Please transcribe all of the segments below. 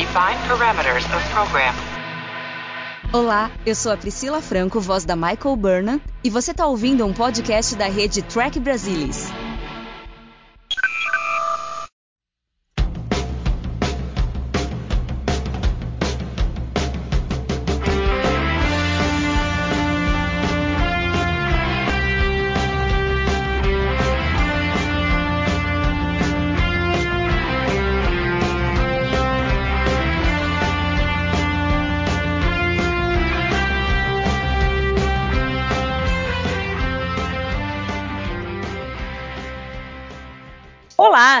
Define parameters of program. Olá, eu sou a Priscila Franco, voz da Michael Burnham, e você está ouvindo um podcast da rede Track Brasilis.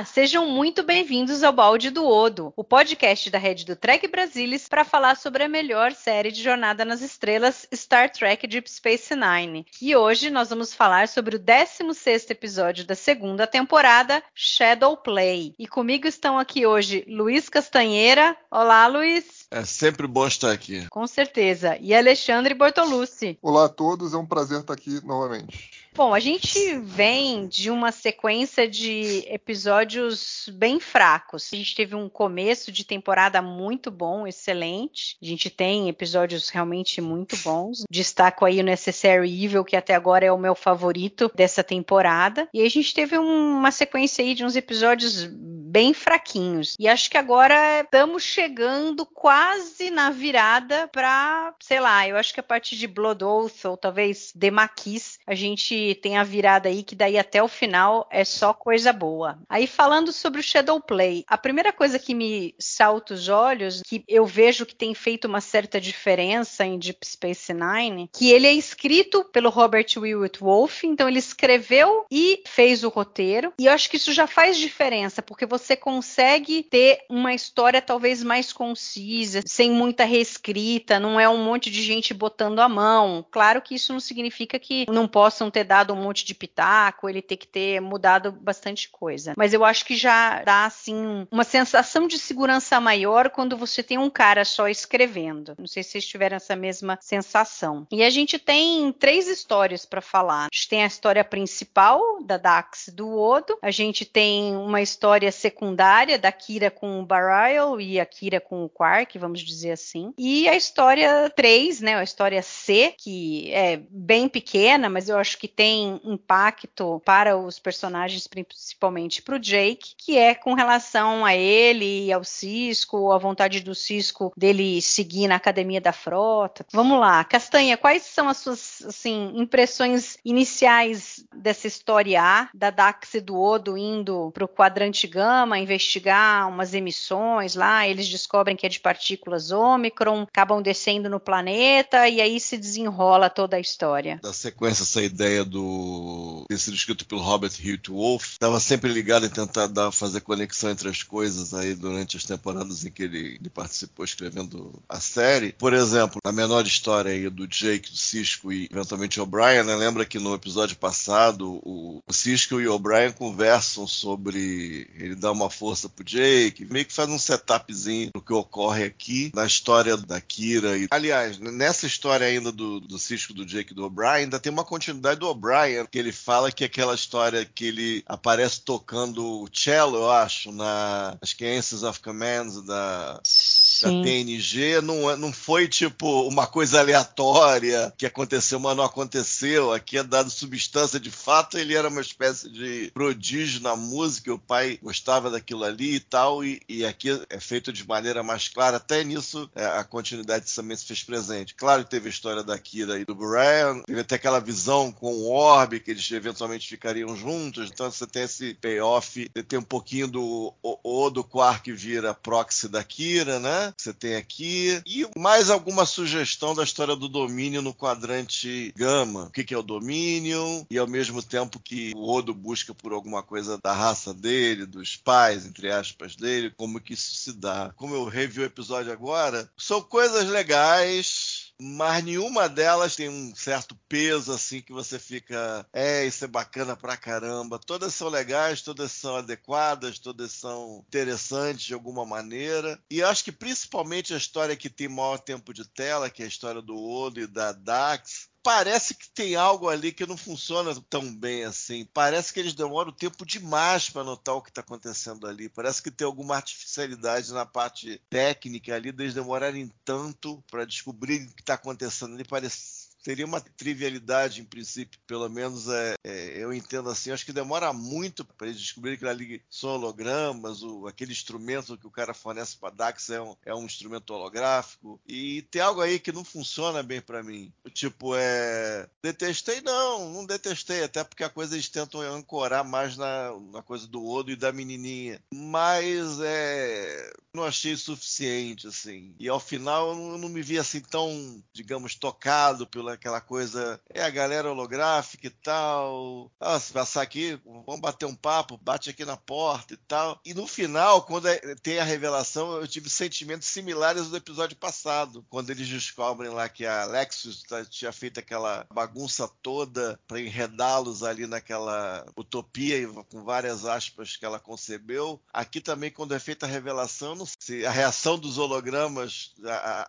Olá, sejam muito bem-vindos ao Balde do Odo, o podcast da rede do Trek Brasilis para falar sobre a melhor série de Jornada nas Estrelas, Star Trek Deep Space Nine. E hoje nós vamos falar sobre o 16º episódio da segunda temporada, Shadow Play. E comigo estão aqui hoje Luiz Castanheira. Olá, Luiz. É sempre bom estar aqui. Com certeza. E Alexandre Bortolucci. Olá a todos, é um prazer estar aqui novamente. Bom, a gente vem de uma sequência de episódios bem fracos. A gente teve um começo de temporada muito bom, excelente. A gente tem episódios realmente muito bons. Destaco aí o Necessary Evil, que até agora é o meu favorito dessa temporada. E a gente teve uma sequência aí de uns episódios bem fraquinhos. E acho que agora estamos chegando quase na virada para, sei lá, eu acho que a partir de Blood Oath ou talvez Demaquis, a gente tem a virada aí que daí até o final é só coisa boa. Aí falando sobre o Shadow Play, a primeira coisa que me salta os olhos, que eu vejo que tem feito uma certa diferença em Deep Space Nine, que ele é escrito pelo Robert Williott Wolff, então ele escreveu e fez o roteiro, e eu acho que isso já faz diferença, porque você consegue ter uma história talvez mais concisa, sem muita reescrita, não é um monte de gente botando a mão. Claro que isso não significa que não possam ter dado um monte de pitaco, ele ter que ter mudado bastante coisa. Mas eu acho que já dá assim uma sensação de segurança maior quando você tem um cara só escrevendo. Não sei se vocês tiveram essa mesma sensação. E a gente tem três histórias para falar. A gente tem a história principal da Dax do Odo, a gente tem uma história secundária da Kira com o Barial e a Kira com o Quark, vamos dizer assim. E a história 3, né, a história C, que é bem pequena, mas eu acho que tem impacto para os personagens, principalmente para o Jake, que é com relação a ele e ao Cisco, a vontade do Cisco dele seguir na academia da frota. Vamos lá, Castanha, quais são as suas assim, impressões iniciais dessa história A, da Dax e do Odo indo para o quadrante gama investigar umas emissões lá, eles descobrem que é de partículas Ômicron, acabam descendo no planeta e aí se desenrola toda a história. Da sequência, essa ideia do ter sido escrito pelo Robert Hugh Wolff, estava sempre ligado em tentar dar, fazer conexão entre as coisas aí durante as temporadas em que ele, ele, participou escrevendo a série. Por exemplo, a menor história aí do Jake, do Cisco e eventualmente O'Brien, né? lembra que no episódio passado o, o Cisco e o O'Brien conversam sobre ele dar uma força pro Jake, meio que faz um setupzinho do que ocorre aqui na história da Kira. E, aliás, nessa história ainda do, do Cisco, do Jake e do O'Brien, ainda tem uma continuidade do O'Brien, que ele fala que aquela história que ele aparece tocando cello, eu acho, na as Sciences of Commands da da TNG não, não foi tipo uma coisa aleatória que aconteceu, mas não aconteceu. Aqui é dado substância. De fato, ele era uma espécie de prodígio na música. O pai gostava daquilo ali e tal. E, e aqui é feito de maneira mais clara. Até nisso é, a continuidade também se fez presente. Claro que teve a história da Kira e do Brian. Teve até aquela visão com o Orb, que eles eventualmente ficariam juntos. Então você tem esse payoff. Você tem um pouquinho do o, o do Quark vira proxy da Kira, né? Você tem aqui. E mais alguma sugestão da história do domínio no quadrante gama. O que, que é o domínio? E ao mesmo tempo que o Odo busca por alguma coisa da raça dele, dos pais, entre aspas, dele, como que isso se dá. Como eu revi o episódio agora, são coisas legais mas nenhuma delas tem um certo peso assim que você fica, é, isso é bacana pra caramba. Todas são legais, todas são adequadas, todas são interessantes de alguma maneira. E acho que principalmente a história que tem maior tempo de tela, que é a história do Odo e da Dax, parece que tem algo ali que não funciona tão bem assim. Parece que eles demoram tempo demais para notar o que está acontecendo ali. Parece que tem alguma artificialidade na parte técnica ali, deles demorarem tanto para descobrir o que está acontecendo ali. Parece seria uma trivialidade em princípio, pelo menos é, é, eu entendo assim. Acho que demora muito para eles descobrirem que ali são hologramas, o, aquele instrumento que o cara fornece para Dax é um, é um instrumento holográfico. E tem algo aí que não funciona bem para mim. Tipo, é. Detestei? Não, não detestei, até porque a coisa eles tentam ancorar mais na, na coisa do Odo e da menininha. Mas é. Não achei suficiente, assim. E ao final eu não, eu não me vi assim tão, digamos, tocado pela aquela coisa, é a galera holográfica e tal. Ah, se passar aqui, vamos bater um papo, bate aqui na porta e tal. E no final, quando é, tem a revelação, eu tive sentimentos similares do episódio passado, quando eles descobrem lá que a Lexus tá, tinha feito aquela bagunça toda para enredá-los ali naquela utopia com várias aspas que ela concebeu. Aqui também, quando é feita a revelação, não sei, a reação dos hologramas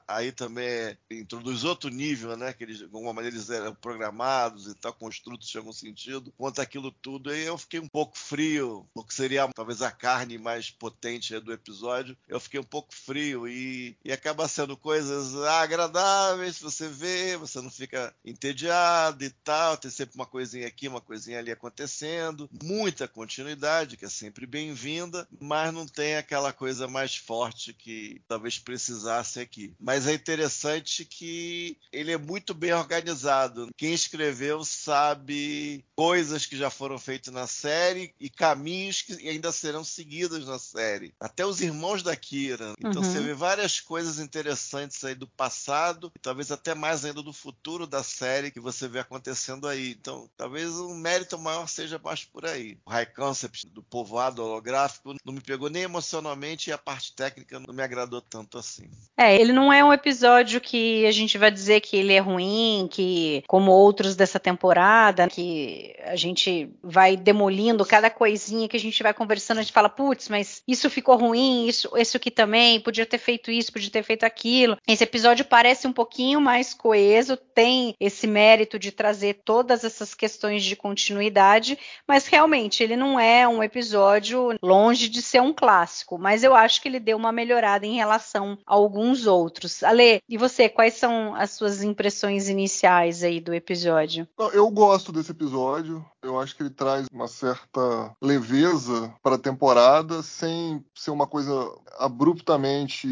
aí também é, introduz outro nível, né? Que eles, alguma maneira eles eram programados e tal, construtos de algum sentido, quanto aquilo tudo, aí eu fiquei um pouco frio, porque seria talvez a carne mais potente do episódio, eu fiquei um pouco frio e, e acaba sendo coisas agradáveis, você vê, você não fica entediado e tal, tem sempre uma coisinha aqui, uma coisinha ali acontecendo, muita continuidade, que é sempre bem-vinda, mas não tem aquela coisa mais forte que talvez precisasse aqui. Mas é interessante que ele é muito bem organizado. Quem escreveu sabe coisas que já foram feitas na série e caminhos que ainda serão seguidos na série. Até os irmãos da Kira. Então uhum. você vê várias coisas interessantes aí do passado e talvez até mais ainda do futuro da série que você vê acontecendo aí. Então talvez o mérito maior seja mais por aí. O high concept do povoado holográfico não me pegou nem emocionalmente e a parte técnica não me agradou tanto assim. É, ele não é um episódio que a gente vai dizer que ele é ruim que, como outros dessa temporada, que a gente vai demolindo cada coisinha que a gente vai conversando, a gente fala, putz, mas isso ficou ruim, isso, isso aqui também, podia ter feito isso, podia ter feito aquilo. Esse episódio parece um pouquinho mais coeso, tem esse mérito de trazer todas essas questões de continuidade, mas realmente ele não é um episódio longe de ser um clássico, mas eu acho que ele deu uma melhorada em relação a alguns outros. Ale, e você, quais são as suas impressões iniciais? Iniciais aí do episódio? Eu gosto desse episódio. Eu acho que ele traz uma certa leveza para a temporada, sem ser uma coisa abruptamente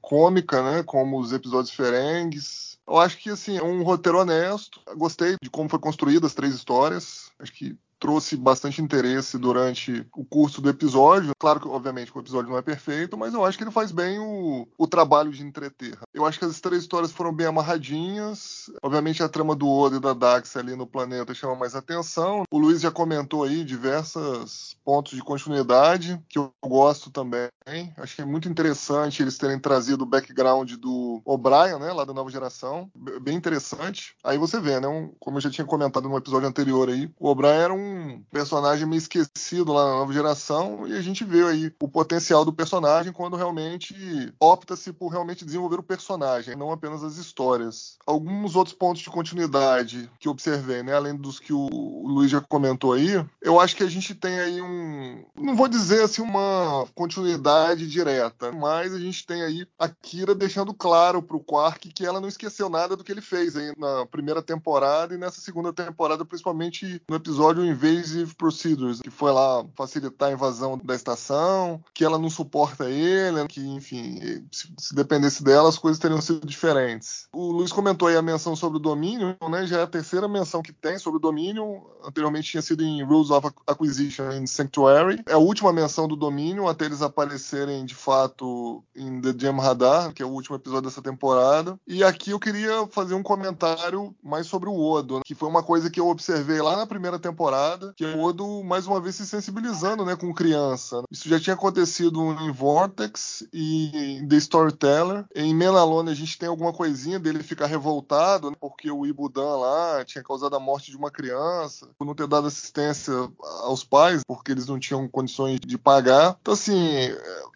cômica, né? Como os episódios Ferengues. Eu acho que assim é um roteiro honesto. Gostei de como foi construída as três histórias. Acho que trouxe bastante interesse durante o curso do episódio. Claro que, obviamente, o episódio não é perfeito, mas eu acho que ele faz bem o, o trabalho de entreter. Eu acho que as três histórias foram bem amarradinhas. Obviamente, a trama do Oda e da Dax ali no planeta chama mais atenção. O Luiz já comentou aí diversos pontos de continuidade que eu gosto também. Acho que é muito interessante eles terem trazido o background do O'Brien, né, lá da nova geração. Bem interessante. Aí você vê, né, um, como eu já tinha comentado no episódio anterior aí, o O'Brien era um personagem meio esquecido lá na nova geração e a gente vê aí o potencial do personagem quando realmente opta-se por realmente desenvolver o personagem, não apenas as histórias. Alguns outros pontos de continuidade que observei, né, além dos que o Luiz já comentou aí, eu acho que a gente tem aí um, não vou dizer assim uma continuidade direta, mas a gente tem aí a Kira deixando claro pro Quark que ela não esqueceu nada do que ele fez aí na primeira temporada e nessa segunda temporada, principalmente no episódio Invasive Procedures, que foi lá facilitar a invasão da estação, que ela não suporta ele, que, enfim, se, se dependesse dela, as coisas teriam sido diferentes. O Luiz comentou aí a menção sobre o domínio, né? Já é a terceira menção que tem sobre o domínio. Anteriormente tinha sido em Rules of Acquisition em Sanctuary. É a última menção do domínio até eles aparecerem de fato em The Gem Radar, que é o último episódio dessa temporada. E aqui eu queria fazer um comentário mais sobre o Odo, que foi uma coisa que eu observei lá na primeira temporada temporada, que é o Odo mais uma vez se sensibilizando, né, com criança. Isso já tinha acontecido em Vortex e em The Storyteller. Em Menalone a gente tem alguma coisinha dele ficar revoltado, né, porque o Ibudan lá tinha causado a morte de uma criança, por não ter dado assistência aos pais, porque eles não tinham condições de pagar. Então, assim,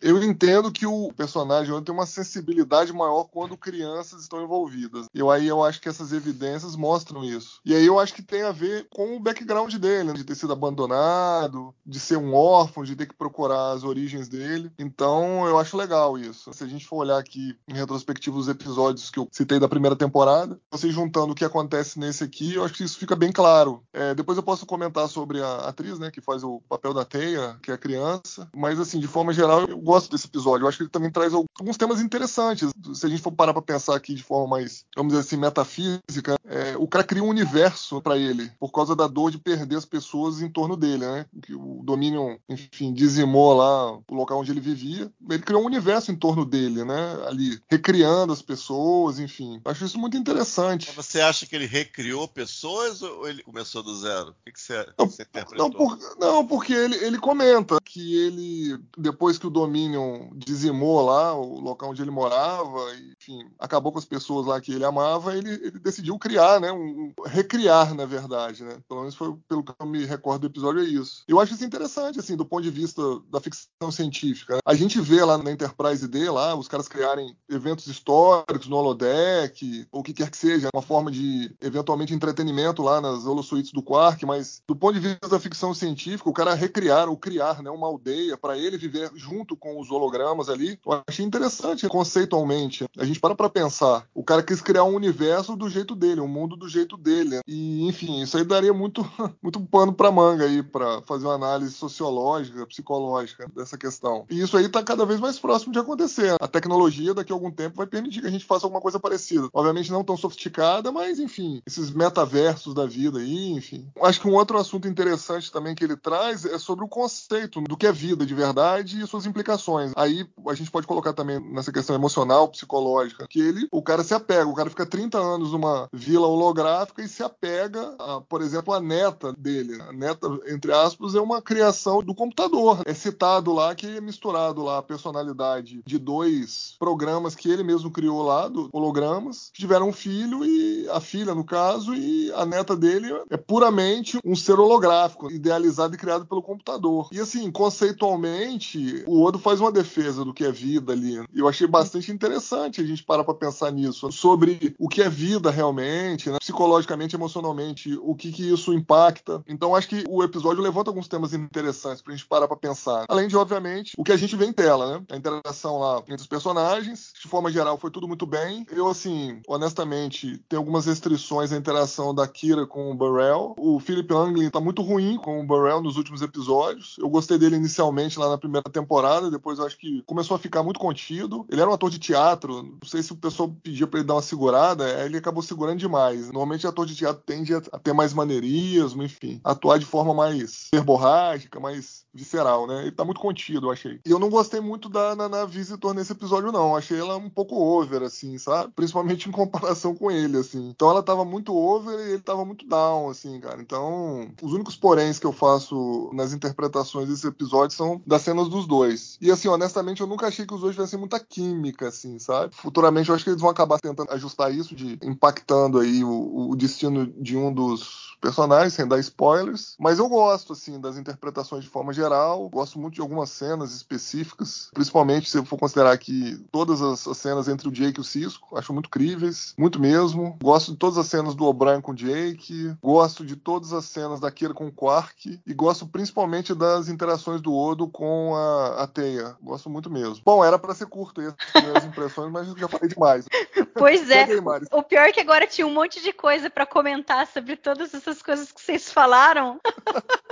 eu entendo que o personagem tem uma sensibilidade maior quando crianças estão envolvidas. E aí eu acho que essas evidências mostram isso. E aí eu acho que tem a ver com o background dele, né? de ter sido abandonado, de ser um órfão, de ter que procurar as origens dele. Então eu acho legal isso. Se a gente for olhar aqui em retrospectiva os episódios que eu citei da primeira temporada, você juntando o que acontece nesse aqui, eu acho que isso fica bem claro. É, depois eu posso comentar sobre a atriz, né, que faz o papel da Teia, que é a criança. Mas assim, de forma geral, eu gosto desse episódio. Eu acho que ele também traz alguns temas interessantes. Se a gente for parar para pensar aqui de forma mais, vamos dizer assim, metafísica, é, o cara cria um universo para ele por causa da dor de perder as pessoas em torno dele, né? Que o Dominion, enfim, dizimou lá o local onde ele vivia. Ele criou um universo em torno dele, né? Ali, recriando as pessoas, enfim. Acho isso muito interessante. Mas você acha que ele recriou pessoas ou ele começou do zero? O que, que você, não, você interpretou? Não, por, não porque ele, ele comenta que ele, depois que o Dominion dizimou lá o local onde ele morava, enfim, acabou com as pessoas lá que ele amava, ele, ele decidiu criar, né? Um, recriar, na verdade, né? Pelo menos foi pelo que eu me recordo do episódio é isso. Eu acho isso interessante, assim, do ponto de vista da ficção científica. A gente vê lá na Enterprise D, lá, os caras criarem eventos históricos no holodeck, ou o que quer que seja, uma forma de, eventualmente, entretenimento lá nas holosuites do Quark, mas do ponto de vista da ficção científica, o cara recriar ou criar, né, uma aldeia para ele viver junto com os hologramas ali, eu achei interessante conceitualmente. A gente para pra pensar. O cara quis criar um universo do jeito dele, um mundo do jeito dele. E, enfim, isso aí daria muito, muito pano pra manga aí, para fazer uma análise sociológica, psicológica dessa questão. E isso aí tá cada vez mais próximo de acontecer. A tecnologia, daqui a algum tempo, vai permitir que a gente faça alguma coisa parecida. Obviamente não tão sofisticada, mas, enfim, esses metaversos da vida aí, enfim. Acho que um outro assunto interessante também que ele traz é sobre o conceito do que é vida de verdade e suas implicações. Aí a gente pode colocar também nessa questão emocional, psicológica, que ele, o cara se apega, o cara fica 30 anos numa vila holográfica e se apega, a, por exemplo, a neta dele. A neta, entre aspas, é uma criação do computador. É citado lá que é misturado lá a personalidade de dois programas que ele mesmo criou lá, do hologramas, que tiveram um filho e a filha, no caso, e a neta dele é puramente um ser holográfico, idealizado e criado pelo computador. E assim, conceitualmente, o Odo faz uma defesa do que é vida ali. Eu achei bastante interessante a gente parar para pensar nisso, sobre o que é vida realmente, né? psicologicamente, emocionalmente, o que, que isso impacta. Então, acho que o episódio levanta alguns temas interessantes pra gente parar para pensar. Além de, obviamente, o que a gente vê em tela, né? A interação lá entre os personagens. De forma geral, foi tudo muito bem. Eu, assim, honestamente, tenho algumas restrições à interação da Kira com o Burrell. O Philip Anglin tá muito ruim com o Burrell nos últimos episódios. Eu gostei dele inicialmente lá na primeira temporada, depois eu acho que começou a ficar muito contido. Ele era um ator de teatro, não sei se o pessoal pedia para ele dar uma segurada, ele acabou segurando demais. Normalmente ator de teatro tende a ter mais maneirismo, enfim, atuar de forma mais verborrágica, mais visceral, né? Ele tá muito contido, eu achei. E eu não gostei muito da Nana Visitor nesse episódio, não. Achei ela um pouco over, assim, sabe? Principalmente em comparação com ele, assim. Então ela tava muito over e ele tava muito down, assim, cara. Então, os únicos poréns que eu faço nas interpretações desse episódio são das cenas dos dois. E assim, honestamente, eu nunca achei que os dois tivessem muita química, assim, sabe? Futuramente eu acho que eles vão acabar tentando ajustar isso, de impactando aí o, o destino de um dos personagens, sem dar spoilers. Mas eu gosto, assim, das interpretações de forma geral. Gosto muito de algumas cenas específicas, principalmente se eu for considerar que todas as, as cenas entre o Jake e o Cisco, acho muito críveis, muito mesmo. Gosto de todas as cenas do O'Brien com o Jake, gosto de todas as cenas da Kira com o Quark e gosto principalmente das interações do Odo com a, a Teia. Gosto muito mesmo. Bom, era para ser curto as impressões, mas já falei demais. Pois é. o pior é que agora tinha um monte de coisa para comentar sobre todas essas coisas que vocês falaram.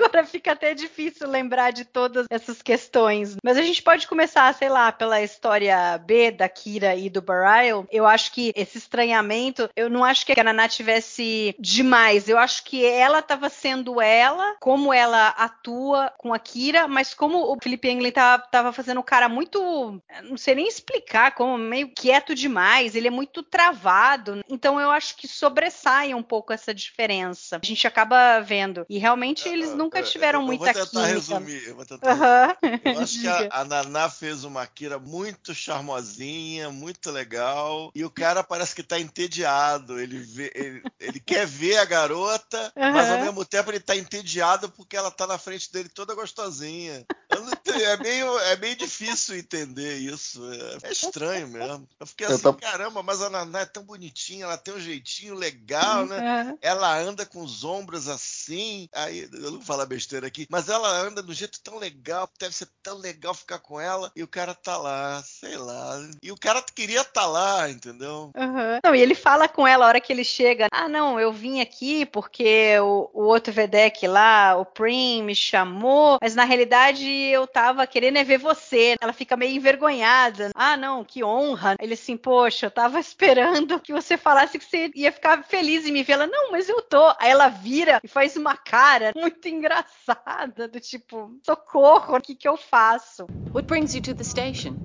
Agora fica até difícil lembrar de todas essas questões. Mas a gente pode começar, sei lá, pela história B da Kira e do Barail. Eu acho que esse estranhamento, eu não acho que a Naná tivesse demais. Eu acho que ela estava sendo ela, como ela atua com a Kira, mas como o Felipe Englund estava fazendo um cara muito. Não sei nem explicar, como meio quieto demais, ele é muito travado. Então eu acho que sobressai um pouco essa diferença. A gente acaba vendo. E realmente eles nunca tiveram eu muita vou tentar química. Resumir, eu vou tentar Uhum. Eu acho que a, a Naná fez uma Kira muito charmosinha, muito legal. E o cara parece que tá entediado. Ele, vê, ele, ele quer ver a garota, mas ao Uhum. mesmo tempo ele tá entediado porque ela tá na frente dele toda gostosinha. Eu não entendo, é, meio, é meio difícil entender isso. É, é estranho mesmo. Eu fiquei Eu assim, tô- caramba, mas a Naná é tão bonitinha, ela tem um jeitinho legal, né? Uhum. ela anda com os ombros assim. Aí, eu não vou falar besteira aqui, mas ela anda um jeito tão legal, deve ser tão legal ficar com ela. E o cara tá lá, sei lá. E o cara queria tá lá, entendeu? Uhum. Não, e ele fala com ela a hora que ele chega: Ah, não, eu vim aqui porque o, o outro Vedek lá, o Prim, me chamou, mas na realidade eu tava querendo é ver você. Ela fica meio envergonhada. Ah, não, que honra. Ele assim, poxa, eu tava esperando que você falasse que você ia ficar feliz em me ver. Ela, não, mas eu tô. Aí ela vira e faz uma cara muito engraçada, do tipo, socorro, o que que eu faço? What brings you to the station?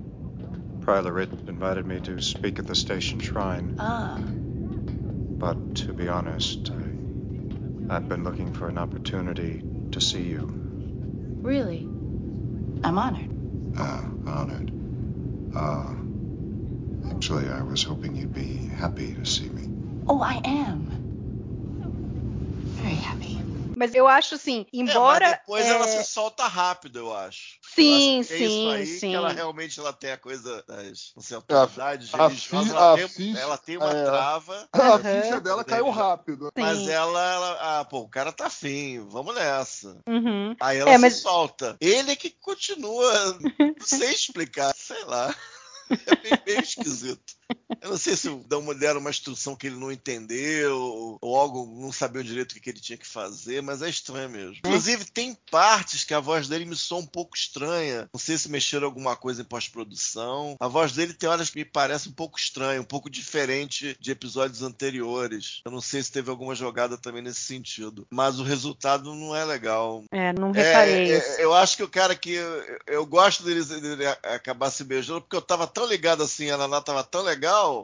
Prylarit invited me to speak at the station shrine, Ah, but to be honest, I, I've been looking for an opportunity to see you. really? I'm honored. Ah, honored. Uh, actually, I was hoping you'd be happy to see me. Oh, I am. Very happy. Mas eu acho assim, É, embora. mas depois é, ela se solta rápido, eu acho. Sim, eu acho que é sim, isso aí sim. que ela realmente ela tem a coisa das não sei, autoridades a religiosas. fi- ela, a tem, ficha- ela tem uma é. trava. A ficha dela caiu rápido. Mas Sim. ela, ela, ah, pô, o cara tá afim, vamos nessa. Uhum. Aí ela É, se mas- solta. Ele é que continua, não sei explicar, sei lá. É bem, bem esquisito. Eu não sei se deram uma instrução que ele não entendeu, ou, algo, não sabia direito o que, que ele tinha que fazer, mas é estranho mesmo. Inclusive, tem partes que a voz dele me soa um pouco estranha. Não sei se mexeram alguma coisa em pós-produção. A voz dele tem horas que me parece um pouco estranha, um pouco diferente de episódios anteriores. Eu não sei se teve alguma jogada também nesse sentido. Mas o resultado não é legal. É, não É, reparei. é, isso. eu acho que o cara que. Eu, eu gosto dele, dele acabar se beijando, porque eu tava tão ligado assim, a Naná tava tão legal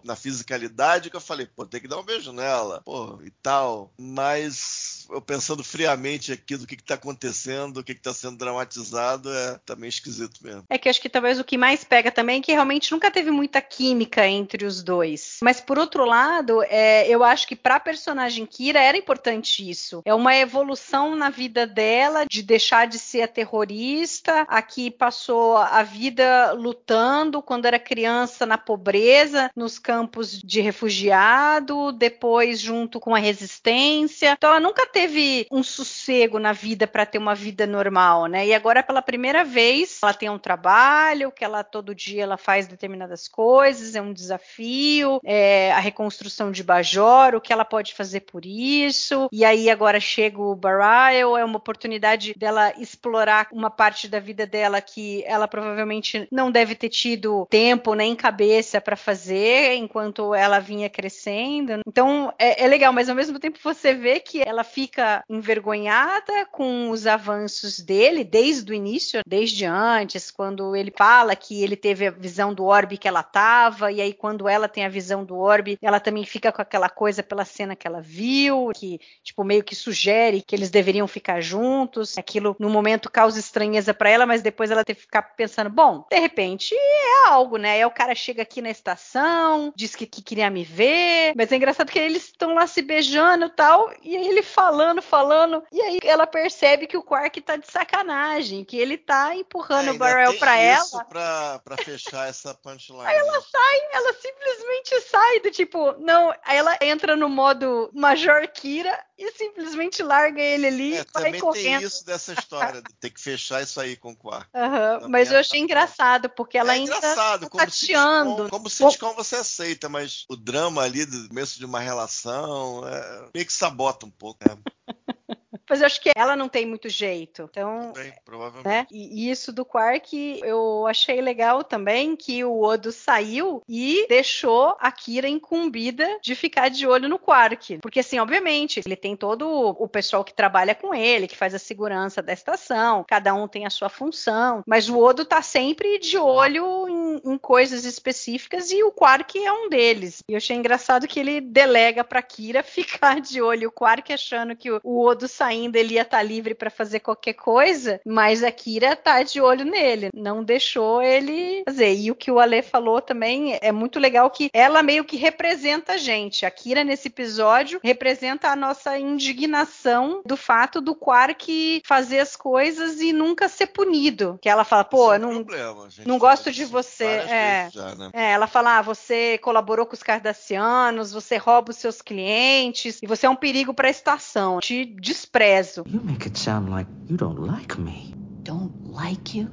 na fisicalidade que eu falei, pô, tem que dar um beijo nela, pô, e tal. Mas eu pensando friamente aqui do que, que tá acontecendo, do que, que tá sendo dramatizado, é meio esquisito mesmo. É que acho que talvez o que mais pega também é que realmente nunca teve muita química entre os dois. Mas por outro lado, é, eu acho que pra personagem Kira era importante isso. É uma evolução na vida dela de deixar de ser a terrorista, a que passou a vida lutando quando era criança na pobreza, nos campos de refugiado, depois junto com a resistência. Então ela nunca teve um sossego na vida para ter uma vida normal, né? E agora pela primeira vez ela tem um trabalho, que ela todo dia ela faz determinadas coisas, é um desafio, é a reconstrução de Bajor, o que ela pode fazer por isso. E aí agora chega o Barail, é uma oportunidade dela explorar uma parte da vida dela que ela provavelmente não deve ter tido tempo nem cabeça para fazer enquanto ela vinha crescendo. Então é, é legal, mas ao mesmo tempo você vê que ela fica envergonhada com os avanços dele desde o início, desde antes, quando ele fala que ele teve a visão do orbe que ela tava, e aí quando ela tem a visão do orbe, ela também fica com aquela coisa pela cena que ela viu, que tipo meio que sugere que eles deveriam ficar juntos. Aquilo no momento causa estranheza para ela, mas depois ela tem que ficar pensando, bom, de repente é algo, né? Aí o cara chega aqui na estação, diz que, que queria me ver, mas é engraçado que eles estão lá se beijando e tal, e aí ele falando, falando, e aí ela percebe que o Quark tá de sacanagem, que ele tá empurrando É, o Barrel pra ela. isso pra, pra fechar essa punchline. ela simplesmente sai do tipo, não, aí ela entra no modo Major Kira e simplesmente larga ele ali É, e vai também correndo. tem isso dessa história, de ter que fechar isso aí com o quarto. Também mas eu achei engraçado, porque ela é ainda engraçado, tá como tateando. sitcom, como sitcom você aceita, mas o drama ali do começo de uma relação é, meio que sabota um pouco. Né? mas eu acho que ela não tem muito jeito. Então, Bem, provavelmente. né? E isso do Quark eu achei legal também que o Odo saiu e deixou a Kira incumbida de ficar de olho no Quark. Porque assim, obviamente, ele tem todo o pessoal que trabalha com ele, que faz a segurança da estação, cada um tem a sua função, mas o Odo tá sempre de olho em, em coisas específicas e o Quark é um deles. E eu achei engraçado que ele delega pra Kira ficar de olho, o Quark achando que o, o Odo saindo ele ia estar tá livre para fazer qualquer coisa, mas a Kira tá de olho nele, não deixou ele fazer. E o que o Ale falou também é muito legal que ela meio que representa a gente. A Kira nesse episódio representa a nossa indignação do fato do Quark fazer as coisas e nunca ser punido. Que ela fala, pô, um não, problema, não gosto de você, é. já, né? é, ela fala: ah, você colaborou com os cardassianos, você rouba os seus clientes e você é um perigo para a estação. Te desprezo. You make it sound like you don't like me. Don't like you?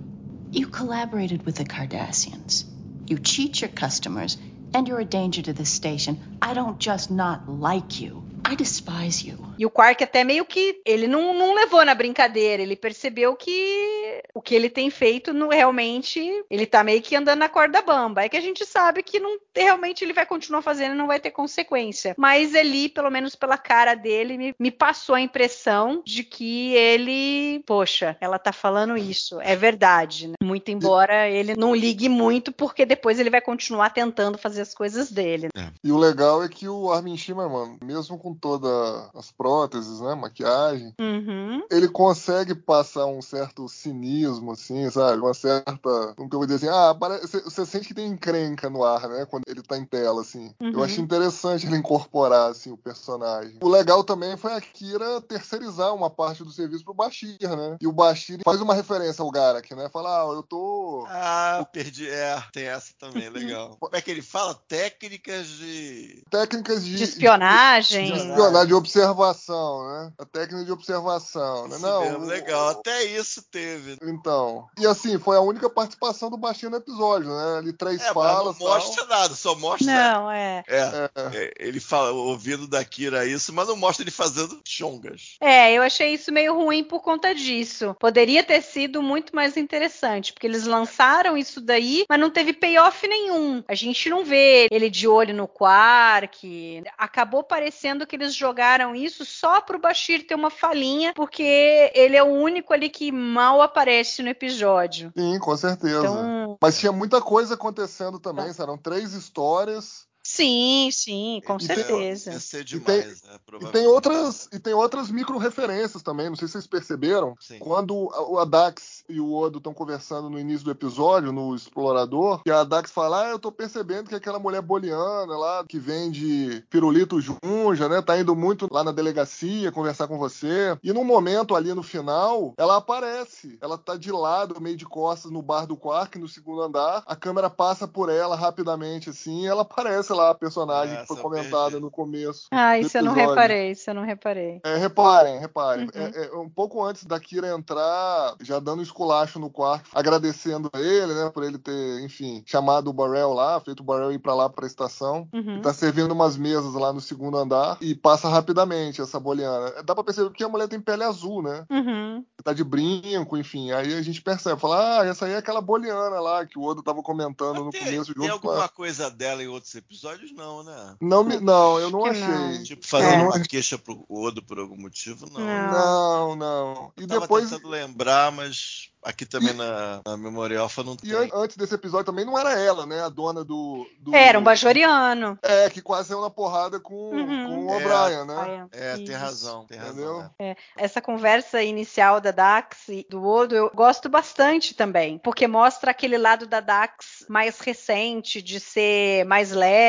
You collaborated with the Cardassians. You cheat your customers, and you're a danger to this station. I don't just not like you. I despise you. E o Quark até meio que ele não, não levou na brincadeira, ele percebeu que o que ele tem feito não realmente ele tá meio que andando na corda bamba. É que a gente sabe que não realmente ele vai continuar fazendo e não vai ter consequência. Mas ali, pelo menos pela cara dele, me, me passou a impressão de que ele, poxa, ela tá falando isso, é verdade, né? Muito embora ele não ligue muito, porque depois ele vai continuar tentando fazer as coisas dele. E o legal é que o Armin Shimmerman, mesmo com todas as próteses, né, maquiagem, Uhum. ele consegue passar um certo cinismo, assim, sabe? Uma certa. Como que eu vou dizer assim? Ah, parece, você sente que tem encrenca no ar, né? Quando ele tá em tela, assim. Uhum. Eu achei interessante ele incorporar, assim, o personagem. O legal também foi a Kira terceirizar uma parte do serviço pro Bashir, né? E o Bashir faz uma referência ao Garak, né? Fala, ah, eu tô. Ah, perdi. É, tem essa também, legal. Como é que ele fala? Técnicas de. Técnicas de. De espionagem. De, de espionagem, de observação, né? A técnica de observação, né? Isso Não, mesmo, o- legal. Até isso teve. Então. E assim, foi a única participação do Bashir no episódio, né? Ali três É, mas falas. não mostra nada, só mostra. Não, é. É, tal. É. é, ele fala, ouvindo da Kira isso, mas não mostra ele fazendo chongas. É, eu achei isso meio ruim por conta disso. Poderia ter sido muito mais interessante, porque eles lançaram isso daí, mas não teve payoff nenhum. A gente não vê ele de olho no Quark. Acabou parecendo que eles jogaram isso só pro Bashir ter uma falinha, porque ele é o único ali que mal aparece no episódio. Sim, com certeza. Então, Mas tinha muita coisa acontecendo também, eram três histórias. Sim, sim, com E tem- certeza. Ia ser E tem- demais, né? E tem outras, e tem outras micro-referências também, não sei se vocês perceberam. Sim. Quando a- o Adax e o Odo estão conversando no início do episódio, no Explorador, que a Adax fala: Ah, eu tô percebendo que aquela mulher boliana lá, que vende pirulito junja, né? Tá indo muito lá na delegacia conversar com você. E num momento ali no final, ela aparece. Ela tá de lado, meio de costas, no bar do Quark, no segundo andar. A câmera passa por ela rapidamente, assim, e ela aparece lá, a personagem Essa que foi comentada perdi. no começo. Ah, isso eu não reparei, isso eu não reparei. É, reparem, reparem. Uhum. É, é, um pouco antes da Kira entrar, já dando um esculacho no quarto, agradecendo a ele, né, por ele ter, enfim, chamado o Barrel lá, feito o Barrel ir pra lá pra estação. Uhum. Tá servindo umas mesas lá no segundo andar e passa rapidamente essa boliana. Dá pra perceber que a mulher tem pele azul, né? Uhum. Tá de brinco, enfim. Aí a gente percebe, fala, ah, essa aí é aquela boliana lá que o Odo tava comentando no Tem, começo tem junto com alguma coisa dela em outros episódios? Não, né? Não, me- não, eu não achei. não. Tipo, fazendo É. uma queixa pro Odo por algum motivo, não. Não. Não. E Tava depois, tentando lembrar, mas aqui também na, na memória alfa não E tem. an- antes desse episódio também não era ela, né? A dona do. do- Era um bajoriano. É, que quase saiu na porrada com, Uhum. com o É. O'Brien, né? É, tem razão, tem Entendeu? razão. é. Essa conversa inicial da Dax e do Odo eu gosto bastante também, porque mostra aquele lado da Dax mais recente, de ser mais leve,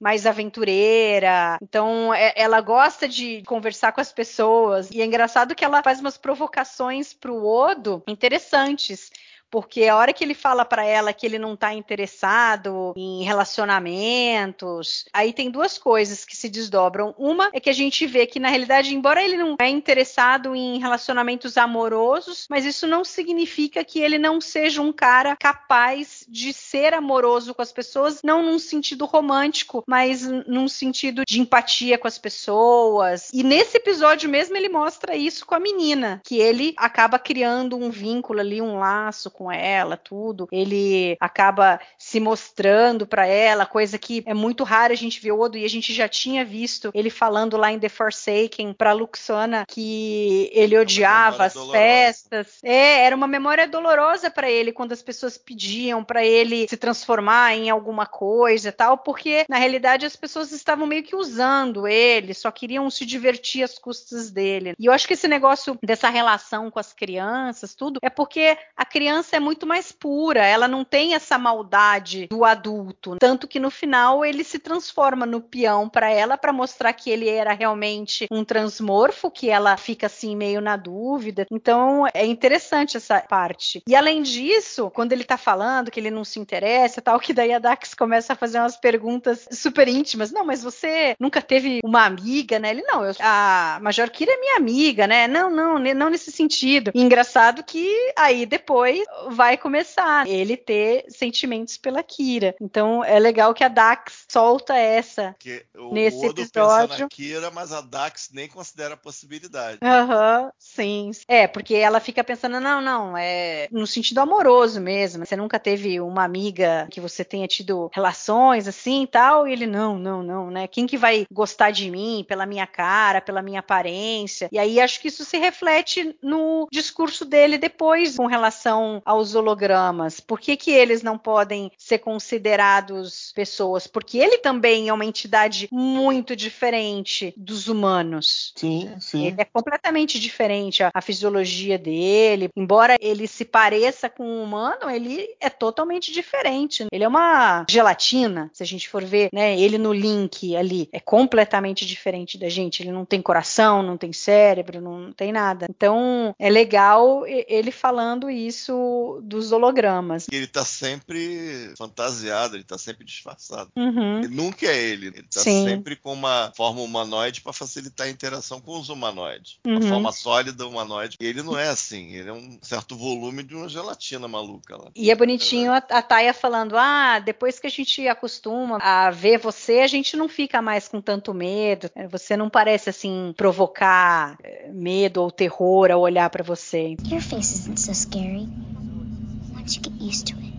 mais aventureira. Então, é- ela gosta de conversar com as pessoas. E é engraçado que ela faz umas provocações pro Odo interessantes. Porque a hora que ele fala para ela que ele não tá interessado em relacionamentos, aí tem duas coisas que se desdobram. Uma é que a gente vê que na realidade, embora ele não é interessado em relacionamentos amorosos, mas isso não significa que ele não seja um cara capaz de ser amoroso com as pessoas, não num sentido romântico, mas num sentido de empatia com as pessoas. E nesse episódio mesmo ele mostra isso com a menina, que ele acaba criando um vínculo ali, um laço com ela, tudo. Ele acaba se mostrando para ela, coisa que é muito rara a gente ver o Odo e a gente já tinha visto ele falando lá em The Forsaken para Luxana que ele odiava as dolorosa. festas. É, era uma memória dolorosa para ele quando as pessoas pediam para ele se transformar em alguma coisa, tal, porque na realidade as pessoas estavam meio que usando ele, só queriam se divertir às custas dele. E eu acho que esse negócio dessa relação com as crianças, tudo, é porque a criança é muito mais pura, ela não tem essa maldade do adulto, tanto que no final ele se transforma no peão para ela para mostrar que ele era realmente um transmorfo, que ela fica assim meio na dúvida. Então é interessante essa parte. E além disso, quando ele tá falando que ele não se interessa, tal, que daí a Dax começa a fazer umas perguntas super íntimas. Não, mas você nunca teve uma amiga, né? Ele não, eu, a Major Kira é minha amiga, né? Não, não, não nesse sentido. E engraçado que aí depois vai começar ele ter sentimentos pela Kira. Então é legal que a Dax solta essa o, nesse o Odo episódio. Pensa na Kira, mas a Dax nem considera a possibilidade. Aham, uhum, sim. É, porque ela fica pensando, não, não, é no sentido amoroso mesmo. Você nunca teve uma amiga que você tenha tido relações assim e tal? E ele, não, não, não, né? Quem que vai gostar de mim pela minha cara, pela minha aparência? E aí acho que isso se reflete no discurso dele depois com relação aos hologramas. Por que, que eles não podem ser considerados pessoas? Porque ele também é uma entidade muito diferente dos humanos. Sim, sim. Ele é completamente diferente a, a fisiologia dele. Embora ele se pareça com um humano, ele é totalmente diferente. Ele é uma gelatina, se a gente for ver, né? Ele no link ali é completamente diferente da gente. Ele não tem coração, não tem cérebro, não tem nada. Então é legal ele falando isso dos hologramas. Ele tá sempre fantasiado, ele tá sempre disfarçado. Uhum. Ele nunca é ele. Ele tá Sim. sempre com uma forma humanoide para facilitar a interação com os humanoides. Uhum. Uma forma sólida humanoide. E ele não é assim. Ele é um certo volume de uma gelatina maluca lá. E é bonitinho a, a Taia falando: ah, depois que a gente acostuma a ver você, a gente não fica mais com tanto medo. Você não parece assim provocar eh, medo ou terror ao olhar para você. Your face isn't so scary. You get used to it.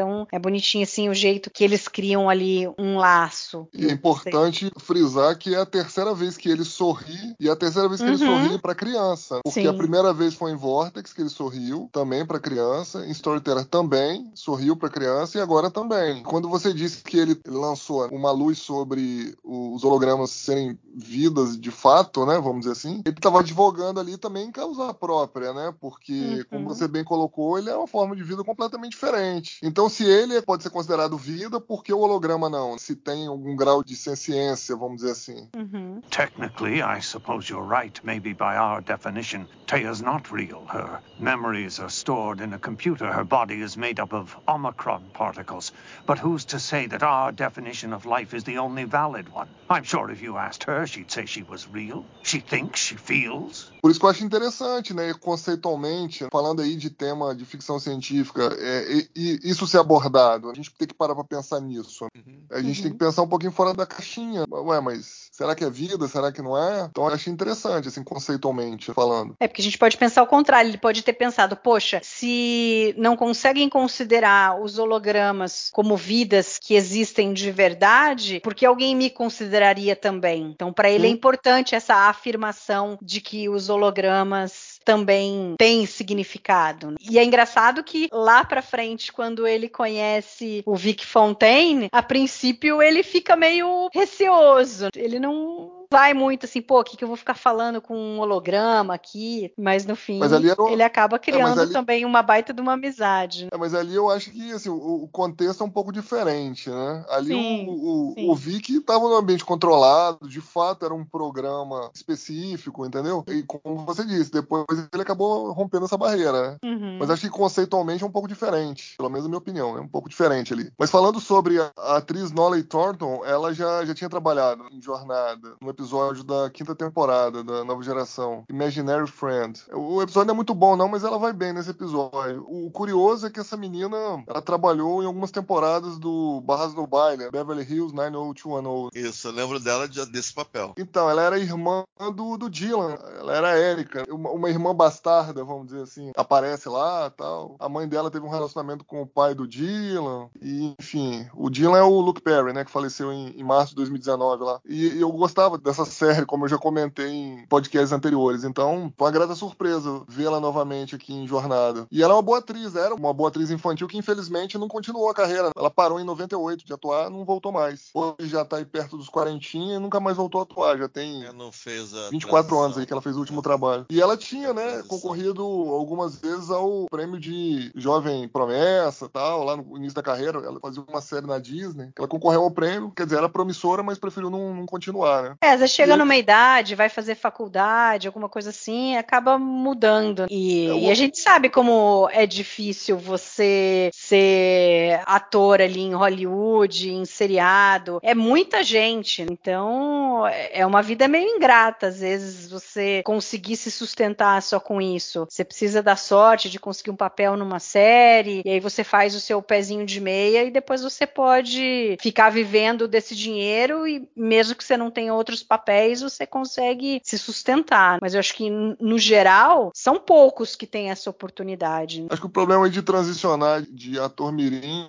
Então é bonitinho assim o jeito que eles criam ali um laço. E é importante frisar que é a terceira vez que ele sorri e é a terceira vez que Uhum. ele sorri para criança, porque Sim. a primeira vez foi em Vortex que ele sorriu também para criança, em Storyteller também sorriu para criança e agora também. Quando você disse que ele lançou uma luz sobre os hologramas serem vidas de fato, né, vamos dizer assim, ele estava advogando ali também em causa própria, né? Porque Uhum. como você bem colocou, ele é uma forma de vida completamente diferente. Então, se ele pode ser considerado vida, por que o holograma não? Se tem algum grau de senciência, vamos dizer assim. Uhum. Technically, I suppose you're right. Maybe by our definition, Taya's not real. Her memories are stored in a computer. Her body is made up of Omicron particles. But who's to say that our definition of life is the only valid one? I'm sure if you asked her, she'd say she was real. She thinks, she feels. Por isso que eu acho interessante, né, conceitualmente, falando aí de tema de ficção científica, é, e, e isso ser abordado. A gente tem que parar para pensar nisso. A gente Uhum. tem que pensar um pouquinho fora da caixinha. Ué, mas será que é vida? Será que não é? Então eu acho interessante, assim, conceitualmente falando. É porque a gente pode pensar o contrário, ele pode ter pensado, poxa, se não conseguem considerar os hologramas como vidas que existem de verdade, por que alguém me consideraria também? Então, para ele é Sim. importante essa afirmação de que os hologramas também têm significado. E é engraçado que lá pra frente, quando ele conhece o Vic Fontaine, a princípio ele fica meio receoso. Ele não vai muito assim, pô, o que, que eu vou ficar falando com um holograma aqui? Mas no fim, Mas era ele acaba criando ali- também uma baita de uma amizade. É, mas ali eu acho que assim, o, o contexto é um pouco diferente, né? Ali Sim, o, o, o Vic estava no ambiente controlado, de fato era um programa específico, entendeu? E como você disse, depois ele acabou rompendo essa barreira, né? Uhum. Mas acho que conceitualmente é um pouco diferente, pelo menos na minha opinião, é um pouco diferente ali. Mas falando sobre a, a atriz Nolly Thornton, ela já, já tinha trabalhado em Jornada, no episódio da quinta temporada da nova geração, Imaginary Friend. O episódio não é muito bom não, mas ela vai bem nesse episódio. O curioso é que essa menina, ela trabalhou em algumas temporadas do Barras no Baile, Beverly Hills 90210. Isso, eu lembro dela de- desse papel. Então, ela era irmã do, do Dylan, ela era a Erika, uma, uma irmã bastarda, vamos dizer assim, aparece lá tal. A mãe dela teve um relacionamento com o pai do Dylan, e enfim, o Dylan é o Luke Perry, né, que faleceu em, em março de 2019 lá. E, e eu gostava dessa série, como eu já comentei em podcasts anteriores, então foi uma grata surpresa vê-la novamente aqui em Jornada. E ela é uma boa atriz, era uma boa atriz infantil que infelizmente não continuou a carreira. Ela parou em 98 de atuar, não voltou mais. Hoje já tá aí perto dos 40 e nunca mais voltou a atuar, já tem Ela não fez a 24 transição. anos aí que ela fez o último trabalho. E ela tinha, né, concorrido algumas vezes ao prêmio de jovem promessa tal, lá no início da carreira. Ela fazia uma série na Disney. Ela concorreu ao prêmio, quer dizer, era promissora, mas preferiu não, não continuar, né? É, você chega E- numa idade, vai fazer faculdade, alguma coisa assim, acaba mudando. E, o- e a gente sabe como é difícil você ser ator ali em Hollywood, em seriado. É muita gente. Então, é é uma vida meio ingrata. Às vezes, você conseguir se sustentar só com isso. Você precisa da sorte de conseguir um papel numa série, e aí você faz o seu pezinho de meia e depois você pode ficar vivendo desse dinheiro e mesmo que você não tenha outros papéis, você consegue se sustentar. Mas eu acho que no geral são poucos que têm essa oportunidade Acho que o problema aí de transicionar de ator mirim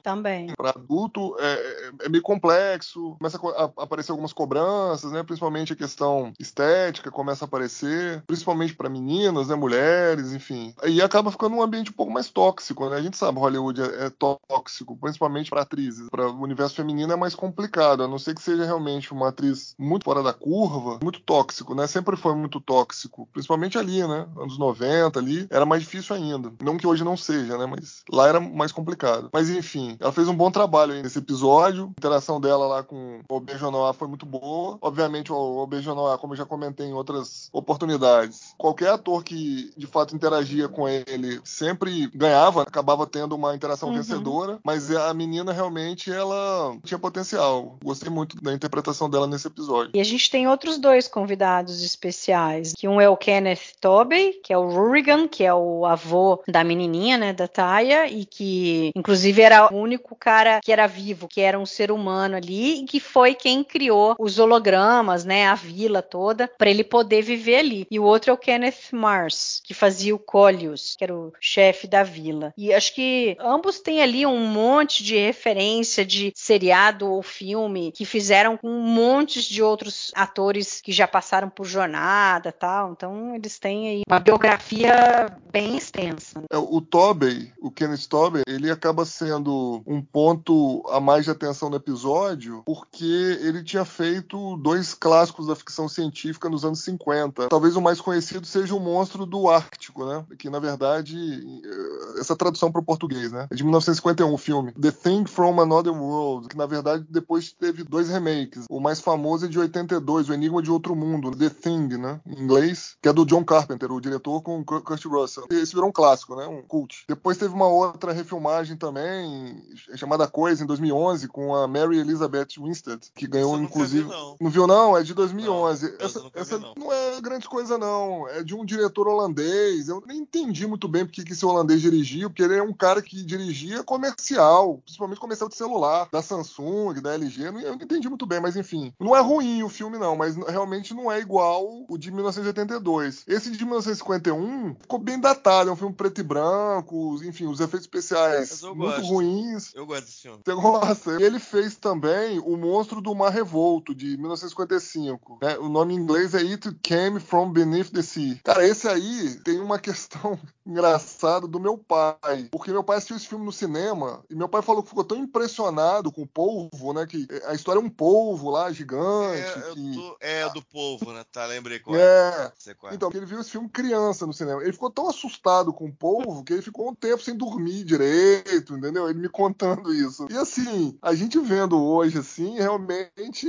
para adulto é, é- é meio complexo. Começa a co- a aparecer algumas cobranças, né? Principalmente a questão estética começa a aparecer, principalmente para meninas, né? Mulheres, enfim. E acaba ficando um ambiente um pouco mais tóxico, né? A gente sabe, Hollywood é, é tóxico, principalmente para atrizes. Para o universo feminino é mais complicado, a não ser que seja realmente uma atriz muito fora da curva, muito tóxico, né? Sempre foi muito tóxico, principalmente ali, né? Anos 90 ali, era mais difícil ainda. Não que hoje não seja, né? Mas lá era mais complicado. Mas enfim, ela fez um bom trabalho nesse episódio. A interação dela lá com o Beijonoa foi muito boa. Obviamente, o Beijonoa, como eu já comentei em outras oportunidades, qualquer ator que de fato interagia com ele sempre ganhava, acabava tendo uma interação Uhum. vencedora. Mas a menina realmente ela tinha potencial. Gostei muito da interpretação dela nesse episódio. E a gente tem outros dois convidados especiais, que um é o Kenneth Tobey, que é o Rurigan, que é o avô da menininha, né, da Taya, e que inclusive era o único cara que era vivo, que era um ser humano ali, e que foi quem criou os hologramas, né, a vila toda, para ele poder viver ali. E o outro é o Kenneth Mars, que fazia o Collius, que era o chefe da vila. E acho que ambos têm ali um monte de referência de seriado ou filme que fizeram com um monte de outros atores que já passaram por jornada tal. Então eles têm aí uma biografia bem extensa. É, o Tobey, o Kenneth Tobey, ele acaba sendo um ponto a mais de atenção no episódio, porque ele tinha feito dois clássicos da ficção científica nos anos 50. Talvez o mais conhecido seja o Monstro do Ártico, né? Que na verdade eh, essa tradução para o português, né? É de 1951 o filme. The Thing from Another World, que na verdade depois teve dois remakes. O mais famoso é de 82, O Enigma de Outro Mundo, The Thing, né? Em inglês, que é do John Carpenter, o diretor com o Kurt Russell. Esse virou um clássico, né? Um cult. Depois teve uma outra refilmagem também, chamada Coisa, em 2011, com a Mary Elizabeth Winstead, que ganhou inclusive. vi, não. Não viu, não? É de 2011. Não, essa nunca essa vi, não. não é grande coisa, não. É de um diretor holandês. Eu nem entendi muito bem porque que esse holandês dirigiu, porque ele é um cara que dirigia comercial, principalmente comercial de celular, da Samsung, da LG. Eu não eu não entendi muito bem, mas enfim. Não é ruim o filme, não, mas realmente não é igual o de 1982. Esse de 1951 ficou bem datado. É um filme preto e branco, enfim, os efeitos especiais muito gosto. ruins. Eu gosto desse filme. Você gosta? Ele fez também O Monstro do Mar Revolto, de 1955. né? O nome em inglês é It Came From Beneath the Sea. Cara, esse aí tem uma questão engraçada do meu pai. Porque meu pai assistiu esse filme no cinema e meu pai falou que ficou tão impressionado com o polvo, né? Que a história é um polvo lá, gigante. É, que... Alto é do povo, né? Tá, lembrei qual É. Qual é. Então, ele viu esse filme criança no cinema. Ele ficou tão assustado com o povo que ele ficou um tempo sem dormir direito, entendeu? Ele me contando isso. E assim, a gente vendo hoje, assim, realmente,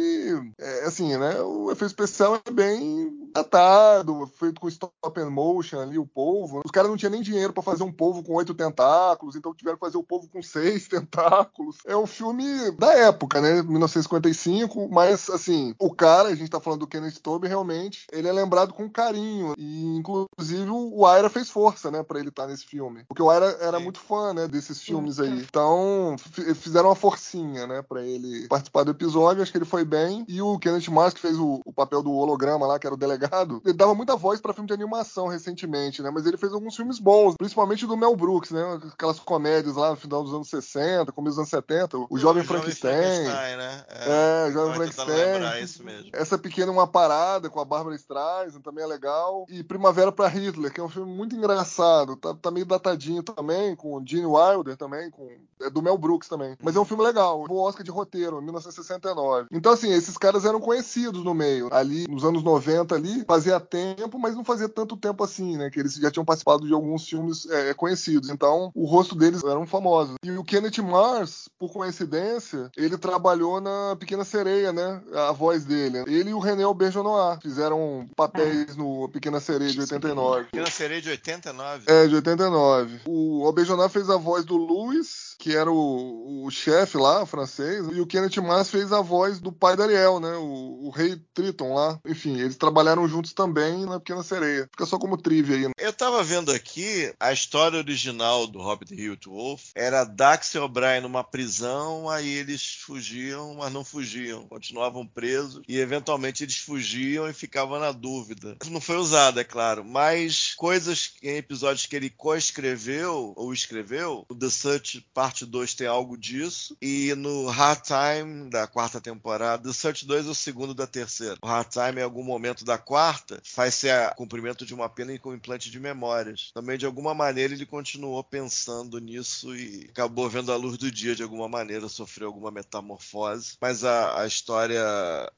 é, assim, né? O efeito especial é bem datado, feito com stop and motion ali, o polvo. Os caras não tinham nem dinheiro pra fazer um polvo com oito tentáculos, então tiveram que fazer o polvo com seis tentáculos. É um filme da época, né? 1955, mas assim, o cara, a gente tá falando do Kenneth Tobey, realmente, ele é lembrado com carinho. E inclusive o Aira fez força, né, pra ele estar nesse filme. Porque o Aira era Sim. muito fã, né, desses filmes aí. Então, fizeram uma forcinha, né, pra ele participar do episódio. Acho que ele foi bem. E o Kenneth Mars, que fez o, o papel do holograma lá, que era o delegado, ele dava muita voz pra filme de animação recentemente, né? Mas ele fez alguns filmes bons, principalmente do Mel Brooks, né? Aquelas comédias lá no final dos anos 60, começo dos anos 70, o, Jovem Frankenstein. né? É, eu Jovem Frankenstein. lembrar, é isso mesmo. Essa Pequena é uma Parada com a Bárbara Streisand também é legal. E Primavera para Hitler, que é um filme muito engraçado. Tá, tá meio datadinho também, com o Gene Wilder também, com é do Mel Brooks também. Mas é um filme legal. O Oscar de roteiro, em 1969. Então, assim, esses caras eram conhecidos no meio. Ali, nos anos 90 ali, fazia tempo, mas não fazia tanto tempo assim, né? Que eles já tinham participado de alguns filmes é, conhecidos. Então, o rosto deles eram famosos. E o Kenneth Mars, por coincidência, ele trabalhou na Pequena Sereia, né? A voz dele. Ele e o René Auberjonois fizeram papéis no Pequena Sereia de 89. Pequena Sereia de 89. É, de 89. O Auberjonois fez a voz do Louis, que era o, o chefe lá, francês, e o Kenneth Mars fez a voz do pai da Ariel, né? O, o rei Triton lá. Enfim, eles trabalharam juntos também na Pequena Sereia. Fica só como trivia aí. né? Eu tava vendo aqui a história original do Hobbit Hilt Wolf. Era Dax e O'Brien numa prisão, aí eles fugiam, mas não fugiam. Continuavam presos e eventualmente eles fugiam e ficavam na dúvida. Não foi usado, é claro, mas coisas em episódios que ele coescreveu ou escreveu, o The Search Parte 2 tem algo disso, e no Hard Time da quarta temporada, The Search 2 é o segundo da terceira. O Hard Time, em algum momento da quarta, faz ser cumprimento de uma pena com implante de memórias. Também, de alguma maneira, ele continuou pensando nisso e acabou vendo a luz do dia de alguma maneira, sofreu alguma metamorfose. Mas a, a história,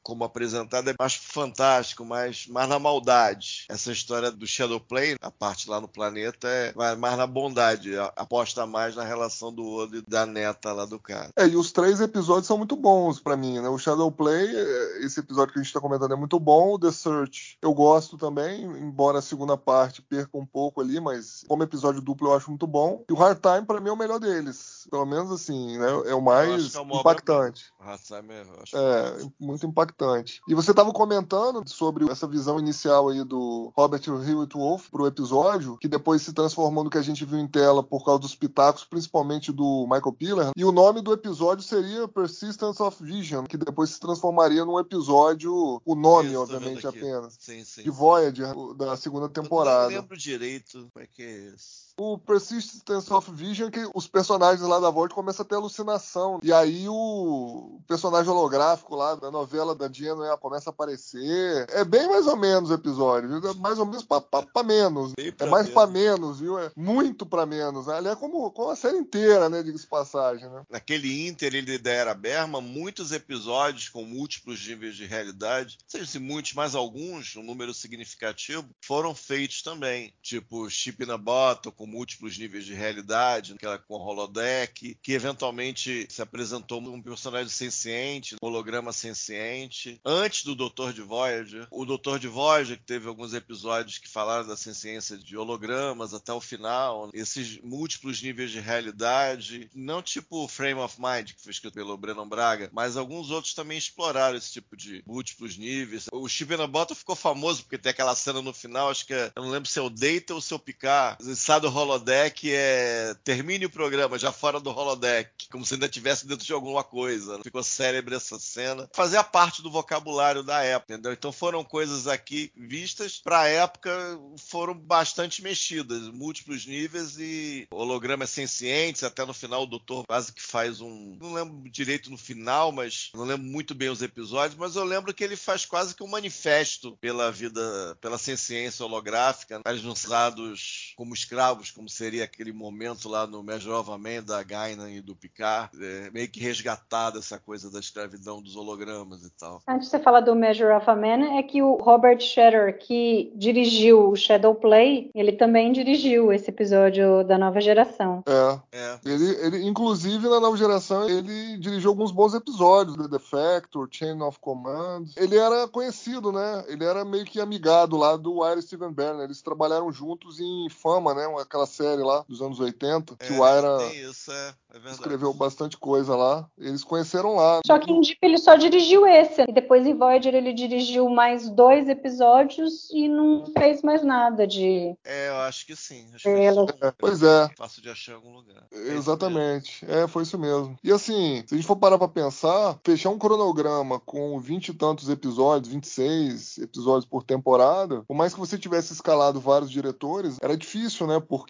como apresentada, é mais fantástico, mais, mais na maldade. Essa história do Shadowplay, a parte lá no planeta, é mais na bondade, aposta mais na relação do E da neta lá do cara. É, e os três episódios são muito bons pra mim, né? O Shadow Play, é, esse episódio que a gente tá comentando é muito bom. O The Search eu gosto também, embora a segunda parte perca um pouco ali, mas como episódio duplo eu acho muito bom. E o Hard Time, pra mim, é o melhor deles. Pelo menos assim, né? É o mais é impactante. O Hard Time é, eu acho É, muito impactante. E você estava comentando sobre essa visão inicial aí do Robert Hewitt Wolf pro episódio, que depois se transformou no que a gente viu em tela por causa dos pitacos, principalmente do Michael Piller. E o nome do episódio seria Persistence of Vision, que depois se transformaria num episódio, o nome, Isso, obviamente, apenas. Sim, sim. De Voyager, da segunda Eu temporada. não lembro direito como é que é isso. O Persistence of Vision, que os personagens lá da Void começam a ter alucinação. E aí o personagem holográfico lá da novela da Diana começa a aparecer. É bem mais ou menos o episódio, viu? É mais ou menos pra, pra- pra menos. É pra mais menos. pra menos, viu? É muito pra menos. Aliás, como, como a série inteira, né? Diga-se passagem, né? Naquele Inter ele da Era Berma, muitos episódios com múltiplos níveis de realidade, sei se muitos, mas alguns, um número significativo, foram feitos também. Tipo Chip na Bottle, com múltiplos níveis de realidade, aquela com holodeck, que eventualmente se apresentou um personagem senciente, um holograma senciente. Antes do Doutor de Voyager, o Doutor de Voyager, que teve alguns episódios que falaram da senciência de hologramas até o final, esses múltiplos níveis de realidade, não tipo Frame of Mind, que foi escrito pelo Brennan Braga, mas alguns outros também exploraram esse tipo de múltiplos níveis. O Steven Bottom ficou famoso porque tem aquela cena no final, acho que é, eu não lembro se é o Data ou se é o Picard, sai do holodeck é termine o programa já fora do holodeck, como se ainda estivesse dentro de alguma coisa. Ficou célebre essa cena. Fazia parte do vocabulário da época, entendeu? Então foram coisas aqui vistas para época foram bastante mexidas, múltiplos níveis e hologramas sencientes, até no final o doutor quase que faz um, não lembro direito no final, mas não lembro muito bem os episódios, mas eu lembro que ele faz quase que um manifesto pela vida, pela ciência holográfica, eles usados como escravos, como seria aquele momento lá no Measure of a Man da Guinan e do Picard, é, meio que resgatada essa coisa da escravidão dos hologramas e tal. Antes de você falar do Measure of a Man, é que o Robert Shatter, que dirigiu o Shadow Play, ele também dirigiu esse episódio da nova geração. É. É. Ele, ele, inclusive, na nova geração, ele dirigiu alguns bons episódios, The Defector, Chain of Command. Ele era conhecido, né? Ele era meio que amigado lá do Wire Steven Berner. Eles trabalharam juntos em Fama, né? Aquela série lá dos anos 80, que É, o Tem isso, é, é escreveu bastante coisa lá. Eles conheceram lá. Só que em Deep ele só dirigiu esse. E depois em Voyager ele dirigiu mais dois episódios e não fez mais nada de. É, eu acho que sim. Acho que É, pois é. fácil de achar em algum lugar. É. Exatamente. É, foi isso mesmo. E assim, se a gente for parar pra pensar, fechar um cronograma com 20 e tantos episódios, 26 episódios por temporada, por mais que você tivesse escalado vários diretores, era difícil, né? Porque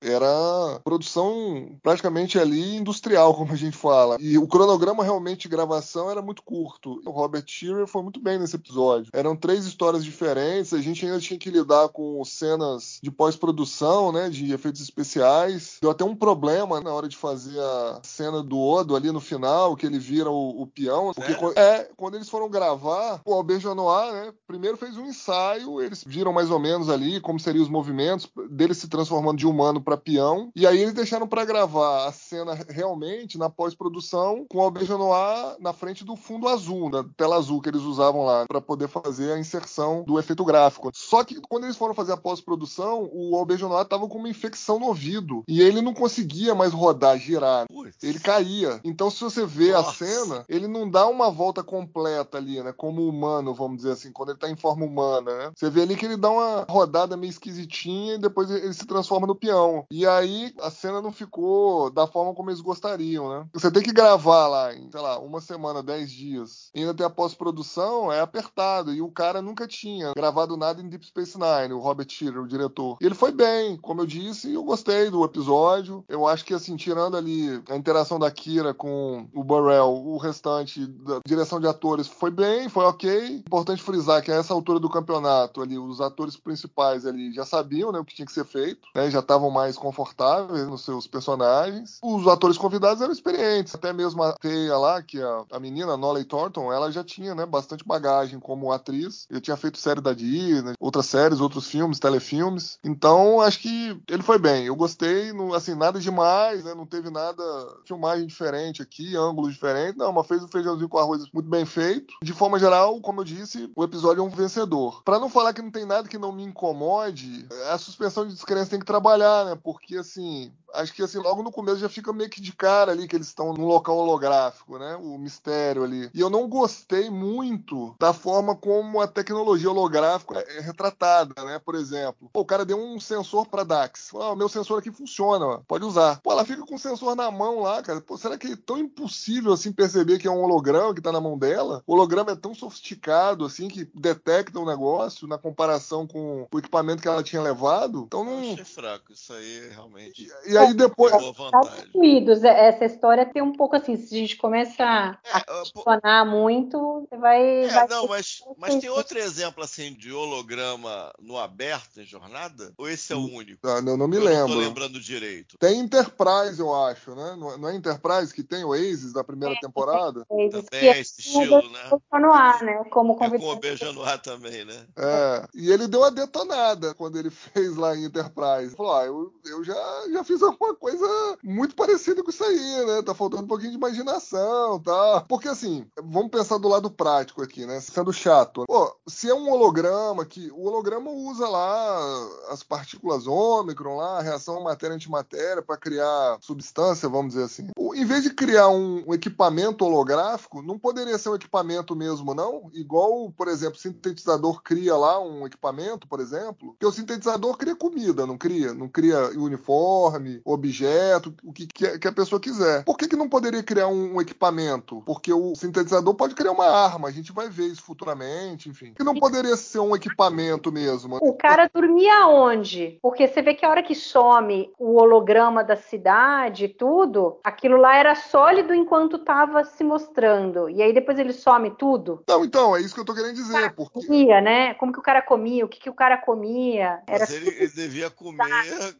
era produção praticamente ali industrial, como a gente fala. E o cronograma realmente de gravação era muito curto. O Robert Shearer foi muito bem nesse episódio. Eram três histórias diferentes, a gente ainda tinha que lidar com cenas de pós-produção, né? De efeitos especiais. Deu até um problema na hora de fazer a cena do Odo ali no final, que ele vira o, o peão. Porque Sério? quando, é, quando eles foram gravar, o Albert Janoir, né? Primeiro fez um ensaio, eles viram mais ou menos ali como seriam os movimentos dele se transformando de humano para peão. E aí eles deixaram para gravar a cena realmente na pós-produção com o Albert Janoir na frente do fundo azul, da tela azul que eles usavam lá para poder fazer a inserção do efeito gráfico. Só que quando eles foram fazer a pós-produção, o Albert Janoir tava com uma infecção no ouvido e ele não conseguia mais rodar, girar. Putz. Ele caía. Então, se você vê Nossa. a cena, ele não dá uma volta completa ali, né? Como humano, vamos dizer assim, quando ele tá em forma humana, né? Você vê ali que ele dá uma rodada meio esquisitinha e depois ele se transforma no peão. E aí a cena não ficou da forma como eles gostariam, né? Você tem que gravar lá em, sei lá, uma semana, dez dias. E ainda tem a pós-produção, é apertado. E o cara nunca tinha gravado nada em Deep Space Nine, o Robert Shearer, o diretor. E ele foi bem, como eu disse, eu gostei do episódio. Eu acho que, assim, tirando ali a interação da Kira com o Burrell, o restante da direção de atores foi bem, foi ok. Importante frisar que a essa altura do campeonato, ali, os atores principais ali já sabiam né, o que tinha que ser feito, né, já estavam mais confortáveis nos seus personagens. Os atores convidados eram experientes, até mesmo a Teia lá, que a, a menina, Nolly Thornton, ela já tinha né, bastante bagagem como atriz. Ele tinha feito série da Disney, outras séries, outros filmes, telefilmes. Então, acho que ele foi bem. Eu gostei, não, assim, nada demais, né? Não teve nada, filmagem diferente aqui, ângulo diferente. Não, mas fez o feijãozinho com arroz muito bem feito. De forma geral, como eu disse, o episódio é um vencedor. Pra não falar que não tem nada que não me incomode, a suspensão de descrença tem que trabalhar, né? Porque, assim, acho que assim, logo no começo já fica meio que de cara ali que eles estão num local holográfico, né? O mistério ali. E eu não gostei muito da forma como a tecnologia holográfica é retratada, né? Por exemplo, pô, o cara deu um sensor pra Dax. Ah, o meu sensor aqui funciona, ó, pode usar. Pô, ela fica com o sensor na mão lá, cara. Pô, será que é tão impossível assim perceber que é um holograma que tá na mão dela? O holograma é tão sofisticado assim que detecta o negócio na comparação com o equipamento que ela tinha levado. Então não. Fraco. Isso aí realmente. E aí depois. Vantagem. Fluidos, é, essa história tem um pouco assim, se a gente começa a É, ah, pô, questionar muito, você vai. É, vai não, mas, mas tem outro exemplo assim de holograma no aberto em jornada? Ou esse é o único? Ah, não, não me Eu Não lembro. tô lembrando direito. Tem Enterprise, eu acho, né? Não é- Não é Enterprise que tem o Aces da primeira temporada? Eles Também é esse estilo, né? no ar, né? Como É com o beijo no ar também, né? É. E ele deu uma detonada quando ele fez lá em Enterprise. Falou: ah, eu, eu já, já fiz alguma coisa muito parecida com isso aí, né? Tá faltando um pouquinho de imaginação, tá? Porque assim, vamos pensar do lado prático aqui, né? Sendo chato. Pô, se é um holograma que o holograma usa lá as partículas ômicron lá, a reação matéria-antimatéria para criar substância, vamos dizer assim. Em vez de criar um, um equipamento holográfico, não poderia ser um equipamento mesmo, não? Igual, por exemplo, o sintetizador cria lá um equipamento, por exemplo, porque o sintetizador cria comida, não cria? Não cria uniforme, objeto, o que, que a- pessoa quiser. Por que, que não poderia criar um, um equipamento? Porque o sintetizador pode criar uma arma, a gente vai ver isso futuramente, enfim. Que não poderia ser um equipamento mesmo. O cara dormia onde? Porque você vê que a hora que some o holograma da cidade e tudo, aquilo lá era sólido enquanto estava se mostrando. E aí depois ele some tudo. Não, então, é isso que eu tô querendo dizer, porque Comia, né? Como que o cara comia? O que, que o cara comia? Era Mas ele, ele devia comer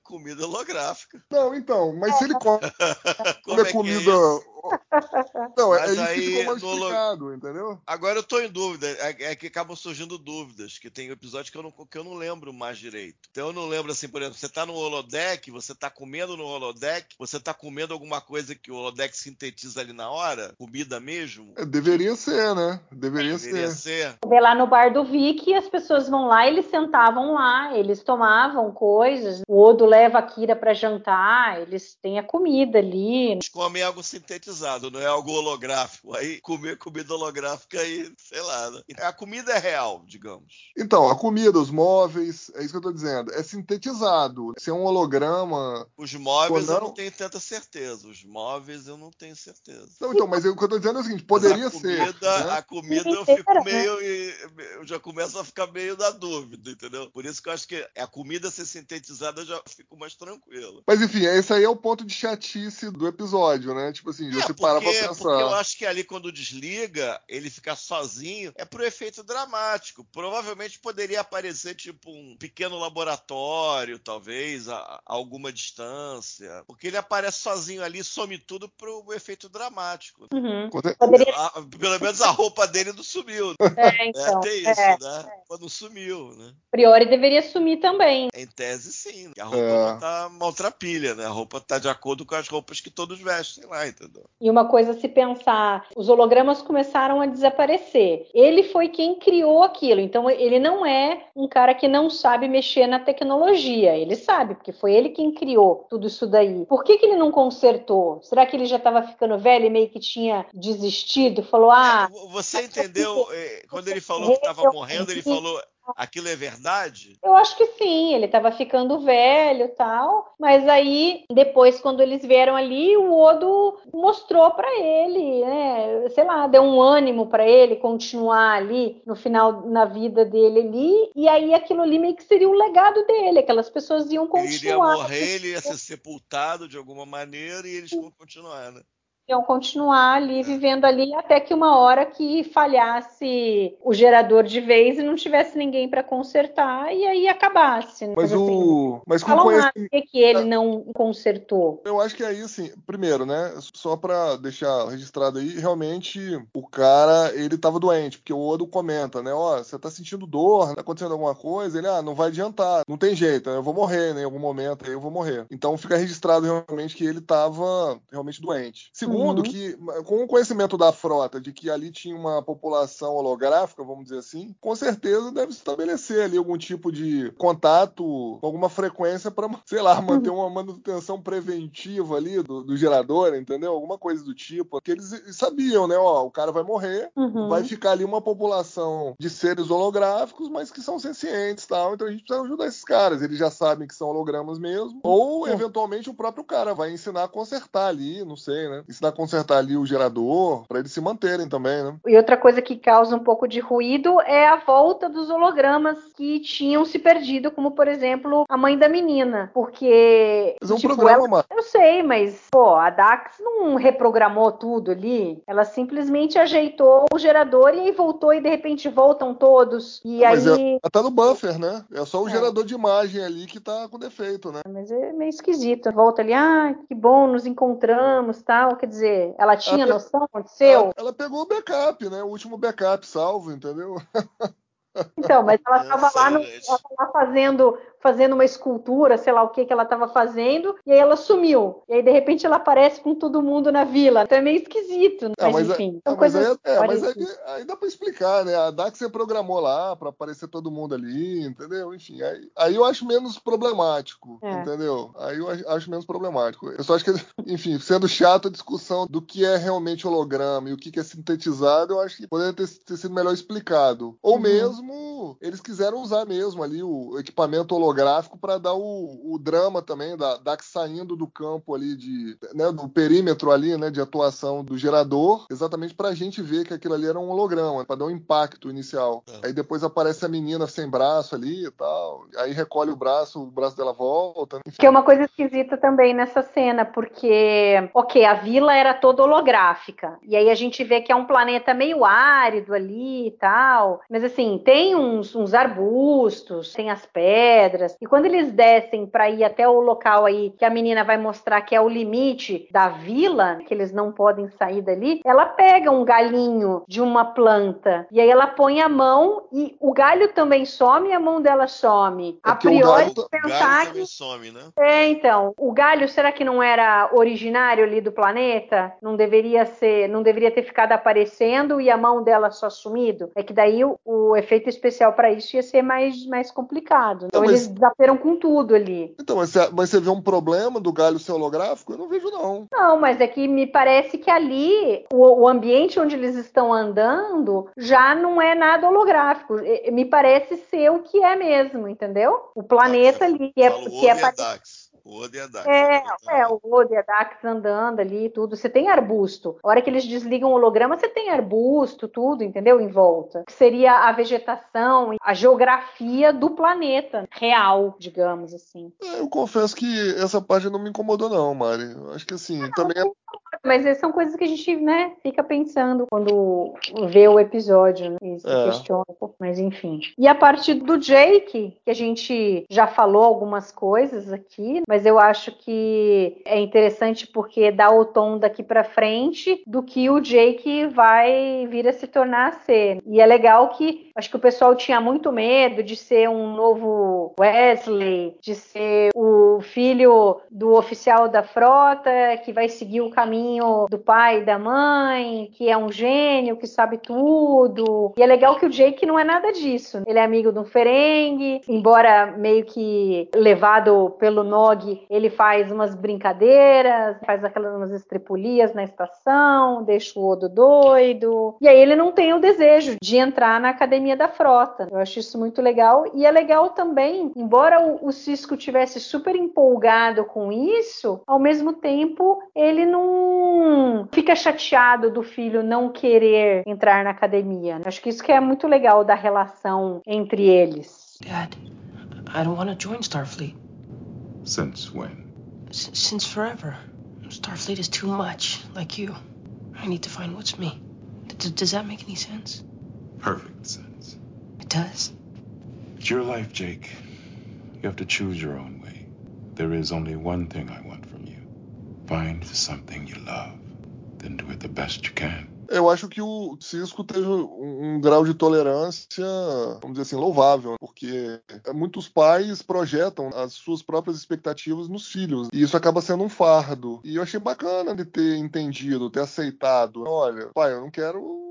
comida holográfica. Não, então, mas se ele come Como é é comida? Não, é Mas isso aí, ficou mais explicado, entendeu? Agora eu tô em dúvida, é, é que acabam surgindo dúvidas, que tem episódios que eu, não, que eu não lembro mais direito. Então eu não lembro assim, por exemplo, você tá no holodeck, você tá comendo no holodeck, você tá comendo alguma coisa que o holodeck sintetiza ali na hora, comida mesmo. É, deveria ser, né? Deveria, Deveria ser. ser. Lá no bar do Vic, as pessoas vão lá, eles sentavam lá, eles tomavam coisas. O Odo leva a Kira para jantar, eles têm a comida ali. Eles comem algo sintetizado, não é algo holográfico. Aí comer comida holográfica aí, sei lá. Né? A comida é real, digamos. Então, a comida, os móveis, é isso que eu tô dizendo. É sintetizado. Se é um holograma. Os móveis eu não? tenho tanta certeza. Os móveis eu não tenho certeza. Não, então, mas o que eu tô dizendo é o seguinte: Mas poderia a comida, ser. né? A comida eu fico meio. Eu já começo a ficar meio na dúvida, entendeu? Por isso que eu acho que a comida ser sintetizada eu já fico mais tranquilo. Mas enfim, esse aí é o ponto de chatice do episódio, né? Tipo assim, de É, parar pra porque, porque eu pensar. acho que ali quando desliga, ele fica sozinho, é pro efeito dramático. Provavelmente poderia aparecer tipo um pequeno laboratório, talvez, a, a alguma distância. Porque ele aparece sozinho ali, some tudo pro efeito dramático. Uhum. Poderia A- pelo menos a roupa dele não sumiu. é, É, então. tem isso, é. né? Mas não sumiu, né? Priori deveria sumir também. Em tese, sim. A roupa É. não tá maltrapilha, né? A roupa tá de acordo com as roupas que todos vestem lá, entendeu? E uma coisa a se pensar, os hologramas começaram a desaparecer. Ele foi quem criou aquilo, então ele não é um cara que não sabe mexer na tecnologia. Ele sabe, porque foi ele quem criou tudo isso daí. Por que, que ele não consertou? Será que ele já estava ficando velho e meio que tinha desistido? Falou, ah, você entendeu? é, quando ele falou que estava morrendo, ele falou aquilo é verdade? Eu acho que sim, ele estava ficando velho tal, mas aí depois quando eles vieram ali, o Odo mostrou para ele, né, sei lá, deu um ânimo para ele continuar ali no final na vida dele ali, e aí aquilo ali meio que seria o legado dele, aquelas pessoas iam Ele iria continuar, morrer, ele ia ser sepultado de alguma maneira e eles vão continuar, né? Iam continuar ali vivendo ali até que uma hora que falhasse o gerador de vez e não tivesse ninguém para consertar e aí acabasse. né? Mas assim, o. Mas com Falam conhecimento. lá, por que, que ele não consertou? Eu acho que aí, assim, primeiro, né? Só pra deixar registrado aí, realmente o cara, ele tava doente, porque o Odo comenta, né? Ó, você tá sentindo dor, tá acontecendo alguma coisa? Ele, ah, não vai adiantar, não tem jeito, né, eu vou morrer, né? Em algum momento aí eu vou morrer. Então fica registrado realmente que ele tava realmente doente. Segundo, Uhum. que com o conhecimento da frota de que ali tinha uma população holográfica, vamos dizer assim, com certeza deve se estabelecer ali algum tipo de contato alguma frequência para, sei lá, manter uma manutenção preventiva ali do, do gerador, entendeu? Alguma coisa do tipo. Porque eles sabiam, né? Ó, o cara vai morrer, Uhum. vai ficar ali uma população de seres holográficos, mas que são sencientes e tal. Então a gente precisa ajudar esses caras. Eles já sabem que são hologramas mesmo. Ou, É. eventualmente, o próprio cara vai ensinar a consertar ali, não sei, né? Ensinar a consertar ali o gerador, para eles se manterem também, né? E outra coisa que causa um pouco de ruído é a volta dos hologramas que tinham se perdido, como por exemplo a mãe da menina, porque Mas é um tipo, programa, ela- mano. eu sei, mas pô, a Dax não reprogramou tudo ali, ela simplesmente ajeitou o gerador e aí voltou e de repente voltam todos e Mas aí é, tá no buffer, né? É só o É. gerador de imagem ali que tá com defeito, né? mas é meio esquisito. Volta ali, ah, que bom, nos encontramos, tal. Quer dizer, ela tinha Ela- noção do aconteceu? Ela, ela pegou o backup, né? O último backup salvo, entendeu? Então, mas ela estava sei, lá, no- ela lá fazendo, fazendo uma escultura, sei lá o que que ela estava fazendo, e aí ela sumiu. E aí, de repente, ela aparece com todo mundo na vila. Então é meio esquisito, É, mas, mas, enfim. é, é, mas, aí, é, mas aí, aí dá pra explicar, né? A Dax você programou lá pra aparecer todo mundo ali, entendeu? Enfim, aí, aí eu acho menos problemático, É. entendeu? Aí eu acho- acho menos problemático. Eu só acho que, enfim, sendo chato a discussão do que é realmente holograma e o que que é sintetizado, eu acho que poderia ter, ter sido melhor explicado. Ou Uhum. mesmo, eles quiseram usar mesmo ali o equipamento holográfico pra dar o, o drama também da Dax saindo do campo ali de, né, do perímetro ali, né, de atuação do gerador, exatamente pra gente ver que aquilo ali era um holograma, pra dar um impacto inicial. É. Aí depois aparece a menina sem braço ali e tal, aí recolhe o braço, o braço dela volta, enfim. Que é uma coisa esquisita também nessa cena, porque, ok, a vila era toda holográfica, e aí a gente vê que é um planeta meio árido ali e tal, mas assim, tem uns, uns arbustos, tem as pedras, e quando eles descem para ir até o local aí que a menina vai mostrar que é o limite da vila, que eles não podem sair dali, ela pega um galinho de uma planta e aí ela põe a mão e o galho também some e a mão dela some. É a priori, galho- pensar galho que some, né? é, então, o galho será que não era originário ali do planeta? Não deveria ser, não deveria ter ficado aparecendo e a mão dela só sumido? É que daí o, o efeito especial para isso ia ser mais, mais complicado. Então mas- eles desaperam com tudo ali. Então, mas você, mas você vê um problema do galho ser holográfico? Eu não vejo, não. Não, mas é que me parece que ali o, o ambiente onde eles estão andando já não é nada holográfico. Me parece ser o que é mesmo, entendeu? O planeta ali que é, que é e a Dax. O Odo e a Dax. É, Agora tá- é, o Odo e a Dax andando ali e tudo. Você tem arbusto. A hora que eles desligam o holograma, você tem arbusto, tudo, entendeu? Em volta. Que seria a vegetação, a geografia do planeta real, digamos assim. É, Eu confesso que essa parte não me incomodou, não, Mari. Eu acho que assim, também é Mas essas são coisas que a gente, né, fica pensando quando vê o episódio né, e se É. questiona um pouco. Mas enfim. E a partir do Jake, que a gente já falou algumas coisas aqui, mas eu acho que é interessante porque dá o tom daqui pra frente do que o Jake vai vir a se tornar a ser. E é legal que acho que o pessoal tinha muito medo de ser um novo Wesley, de ser o filho do oficial da frota que vai seguir o caminho do pai e da mãe, que é um gênio, que sabe tudo. E é legal que o Jake não é nada disso. Ele é amigo do Ferengue, embora meio que levado pelo Nog, ele faz umas brincadeiras, faz aquelas umas estripulias na estação, deixa o Odo doido. E aí ele não tem o desejo de entrar na academia da frota. Eu acho isso muito legal. E é legal também, embora o, o Cisco tivesse super empolgado com isso, ao mesmo tempo ele não fica chateado do filho não querer entrar na academia. Acho que isso que é muito legal da relação entre eles. Dad, I don't want to join Starfleet. Since when? S- since forever. Starfleet is too much, like you. I need to find what's me. D- does that make any sense? Perfect sense. It does. It's your life, Jake. You have to choose your own way. There is only one thing I want from you. Find something you love, then do it the best you can. Eu acho que o Cisco teve um, grau de tolerância, vamos dizer assim, louvável, porque muitos pais projetam as suas próprias expectativas nos filhos, e isso acaba sendo um fardo. E eu achei bacana de ter entendido, ter aceitado. Olha, pai, eu não quero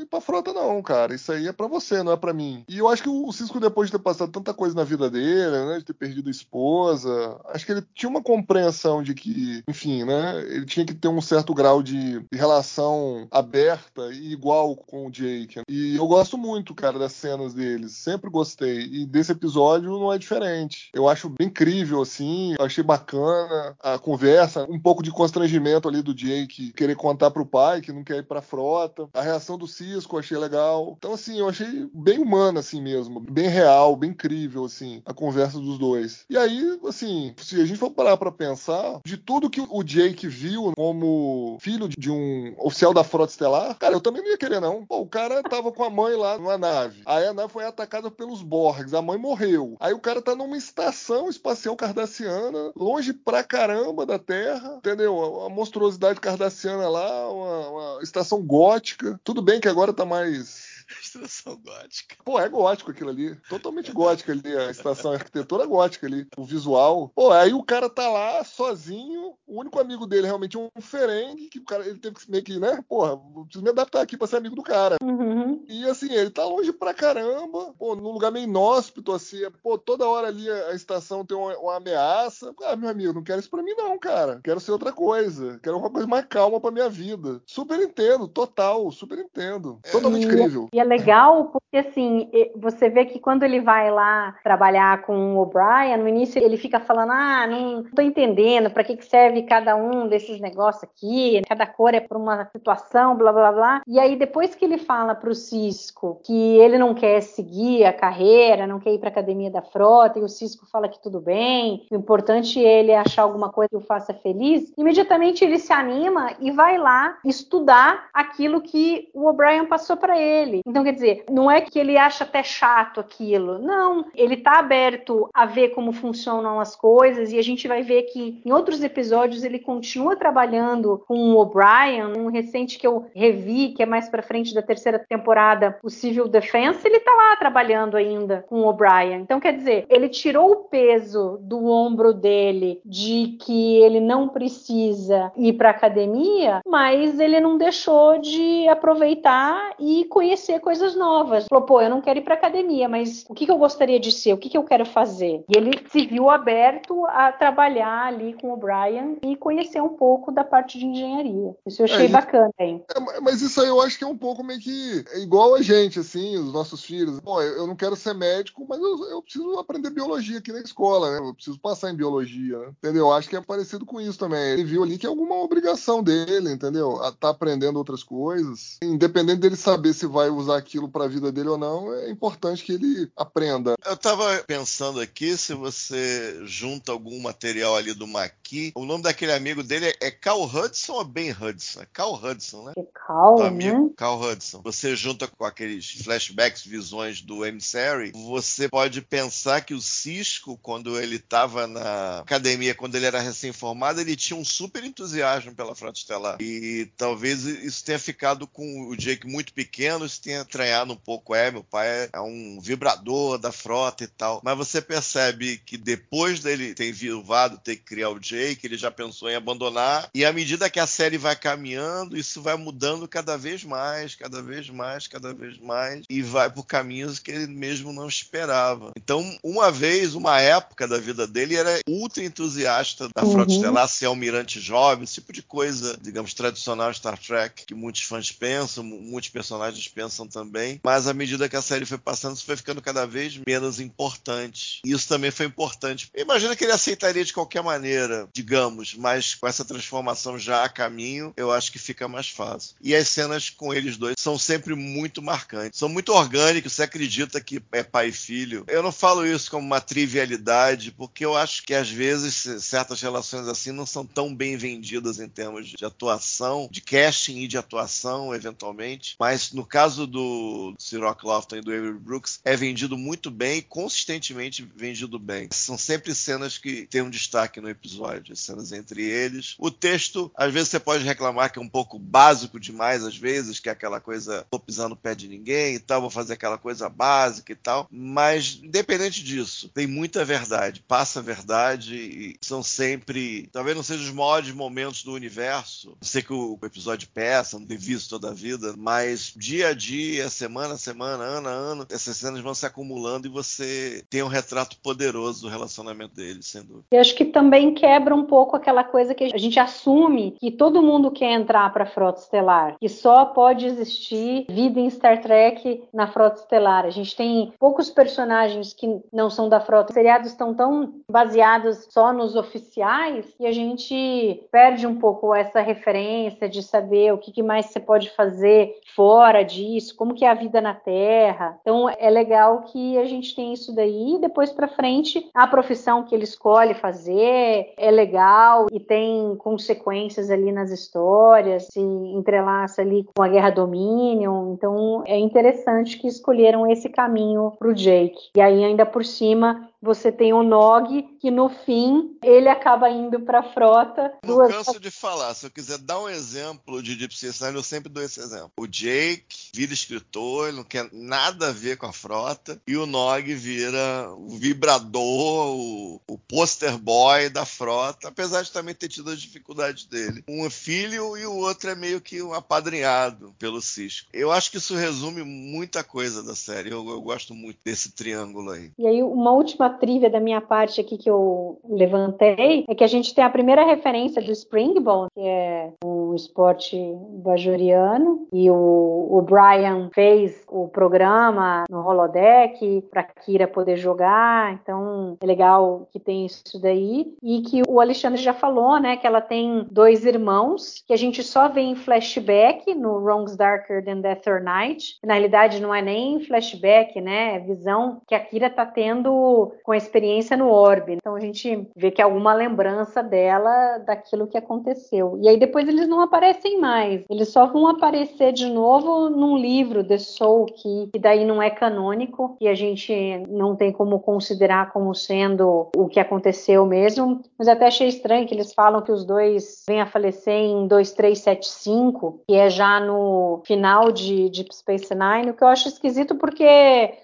ir pra frota não, cara. Isso aí é pra você, não é pra mim. E eu acho que o Cisco, depois de ter passado tanta coisa na vida dele, né, de ter perdido a esposa, acho que ele tinha uma compreensão de que, enfim, né, ele tinha que ter um certo grau de, de relação aberta e igual com o Jake. E eu gosto muito, cara, das cenas deles. Sempre gostei. E desse episódio não é diferente. Eu acho bem incrível, assim. Eu achei bacana a conversa. Um pouco de constrangimento ali do Jake querer contar pro pai que não quer ir pra frota. A reação do Cisco eu achei legal. Então, assim, eu achei bem humana, assim mesmo. Bem real, bem incrível, assim, a conversa dos dois. E aí, assim, se a gente for parar pra pensar, de tudo que o Jake viu como filho de um oficial da frota estelar, cara, eu também não ia querer, não. Pô, o cara tava com a mãe lá numa nave. Aí a nave foi atacada pelos Borgs. A mãe morreu. Aí o cara tá numa estação espacial cardassiana, longe pra caramba da Terra, entendeu? A monstruosidade cardassiana lá, uma, uma estação gótica. Tudo bem que agora tá mais Estação gótica. Pô, é gótico aquilo ali. Totalmente gótico ali, a estação, a arquitetura gótica ali, o visual. Pô, aí o cara tá lá sozinho, o único amigo dele realmente é um ferengue, que o cara ele teve que meio que, né? Porra, preciso me adaptar aqui pra ser amigo do cara. Uhum. E assim, ele tá longe pra caramba, pô, num lugar meio inóspito, assim, pô, toda hora ali a, estação tem uma, uma ameaça. Ah, meu amigo, não quero isso pra mim, não, cara. Quero ser outra coisa. Quero uma coisa mais calma pra minha vida. Super entendo, total, super entendo. Totalmente E- incrível. E é legal porque, assim, você vê que quando ele vai lá trabalhar com o O'Brien, no início ele fica falando: ah, não tô entendendo pra que, que serve cada um desses negócios aqui, cada cor é pra uma situação, blá blá blá. E aí, depois que ele fala pro Cisco que ele não quer seguir a carreira, não quer ir pra academia da frota, e o Cisco fala que tudo bem, o importante é ele achar alguma coisa que o faça feliz, imediatamente ele se anima e vai lá estudar aquilo que o O'Brien passou pra ele. Então, quer dizer, não é que ele acha até chato aquilo. Não, ele tá aberto a ver como funcionam as coisas e a gente vai ver que em outros episódios ele continua trabalhando com o O'Brien, um recente que eu revi, que é mais para frente da terceira temporada, o Civil Defense, ele tá lá trabalhando ainda com o O'Brien. Então, quer dizer, ele tirou o peso do ombro dele de que ele não precisa ir para academia, mas ele não deixou de aproveitar e conhecer coisas novas. Falou, pô, eu não quero ir para academia, mas o que, que eu gostaria de ser? O que, que eu quero fazer? E ele se viu aberto a trabalhar ali com o Brian e conhecer um pouco da parte de engenharia. Isso eu achei é, bacana, hein? É, mas isso aí eu acho que é um pouco meio que é igual a gente, assim, os nossos filhos. Bom, eu não quero ser médico, mas eu, eu preciso aprender biologia aqui na escola, né? Eu preciso passar em biologia, né? entendeu? Eu acho que é parecido com isso também. Ele viu ali que é alguma obrigação dele, entendeu? A tá aprendendo outras coisas. Independente dele saber se vai usar aquilo para a vida dele ou não, é importante que ele aprenda. Eu tava pensando aqui se você junta algum material ali do Maqui. O nome daquele amigo dele é Cal Hudson ou Ben Hudson? É Cal Hudson, né? É Cal, né? amigo, né? Cal Hudson. Você junta com aqueles flashbacks, visões do emissary, você pode pensar que o Cisco, quando ele estava na academia, quando ele era recém-formado, ele tinha um super entusiasmo pela Frota Estelar. E talvez isso tenha ficado com o Jake muito pequeno, isso tenha treinado um pouco. É, meu pai é um vibrador da frota e tal. Mas você percebe que depois dele ter viuvado, ter que criar o Jake, ele já pensou em abandonar. E à medida que a série vai caminhando, isso vai mudando cada vez mais, cada vez mais, cada vez mais. E vai por caminhos que ele mesmo não esperava. Então, uma vez, uma época da vida dele, era ultra entusiasta da Frota uhum. Estelar, ser almirante jovem, esse tipo de coisa, digamos, tradicional Star Trek, que muitos fãs pensam, muitos personagens pensam também. Mas à medida que a série foi passando, isso foi ficando cada vez menos importante. E isso também foi importante. Imagina que ele aceitaria de qualquer maneira, digamos, mas com essa transformação já a caminho, eu acho que fica mais fácil. E as cenas com eles dois são sempre muito marcantes, são muito orgânicos, você acredita que é pai e filho. Eu não falo isso como uma trivialidade, porque eu acho que às vezes certas relações assim não são tão bem vendidas em termos de atuação, de casting e de atuação, eventualmente. Mas no caso do Ciroc Lofton e do Avery Brooks, é vendido muito bem consistentemente vendido bem. São sempre cenas que têm um destaque no episódio, cenas entre eles. O texto, às vezes você pode reclamar que é um pouco básico demais, às vezes, que é aquela coisa, tô pisando no pé de ninguém e tal, vou fazer aquela coisa básica e tal. Mas, independente disso, tem muita verdade, passa a verdade e são sempre, talvez não sejam os maiores momentos do universo. Sei que o episódio peça, não tem visto toda a vida, mas dia a dia, semana a semana, ano a ano, essas cenas vão se acumulando e você tem um retrato poderoso do relacionamento deles, sendo. Eu acho que também quebra um pouco aquela coisa que a gente assume que todo mundo quer entrar para a frota estelar, que só pode existir vida em Star Trek na frota estelar. A gente tem poucos personagens que não são da frota. Os seriados estão tão baseados só nos oficiais e a gente perde um pouco essa referência de saber o que mais você pode fazer fora disso, como que é a vida na Terra. Então é legal que a gente tem isso daí e depois para frente a profissão que ele escolhe fazer é legal e tem consequências ali nas histórias, se entrelaça ali com a Guerra Dominion. Então é interessante que escolheram esse caminho para o Jake. E aí ainda por cima você tem o Nog, que no fim ele acaba indo para a frota. Não duas... canso de falar. Se eu quiser dar um exemplo de Deep Space Nine, eu sempre dou esse exemplo. O Jake vira escritor, ele não quer nada a ver com a frota, e o Nog vira o vibrador, o, o poster boy da frota, apesar de também ter tido as dificuldades dele. Um é filho e o outro é meio que um apadrinhado pelo Cisco. Eu acho que isso resume muita coisa da série. Eu, eu gosto muito desse triângulo aí. E aí, uma última trivia da minha parte aqui que eu levantei é que a gente tem a primeira referência do Springball, que é um esporte bajoriano, e o, o Brian fez o programa no holodeck para Kira poder jogar, então é legal que tem isso daí. E que o Alexandre já falou, né, que ela tem dois irmãos, que a gente só vê em flashback no Wrongs Darker Than Death or Night. Na realidade, não é nem flashback, né, é visão que a Kira tá tendo com a experiência no orbe. Então a gente vê que é alguma lembrança dela daquilo que aconteceu. E aí depois eles não não aparecem mais. Eles só vão aparecer de novo num livro, The Soul que daí não é canônico e a gente não tem como considerar como sendo o que aconteceu mesmo. Mas até achei estranho que eles falam que os dois vêm a falecer em 2375, que é já no final de Deep Space Nine, o que eu acho esquisito porque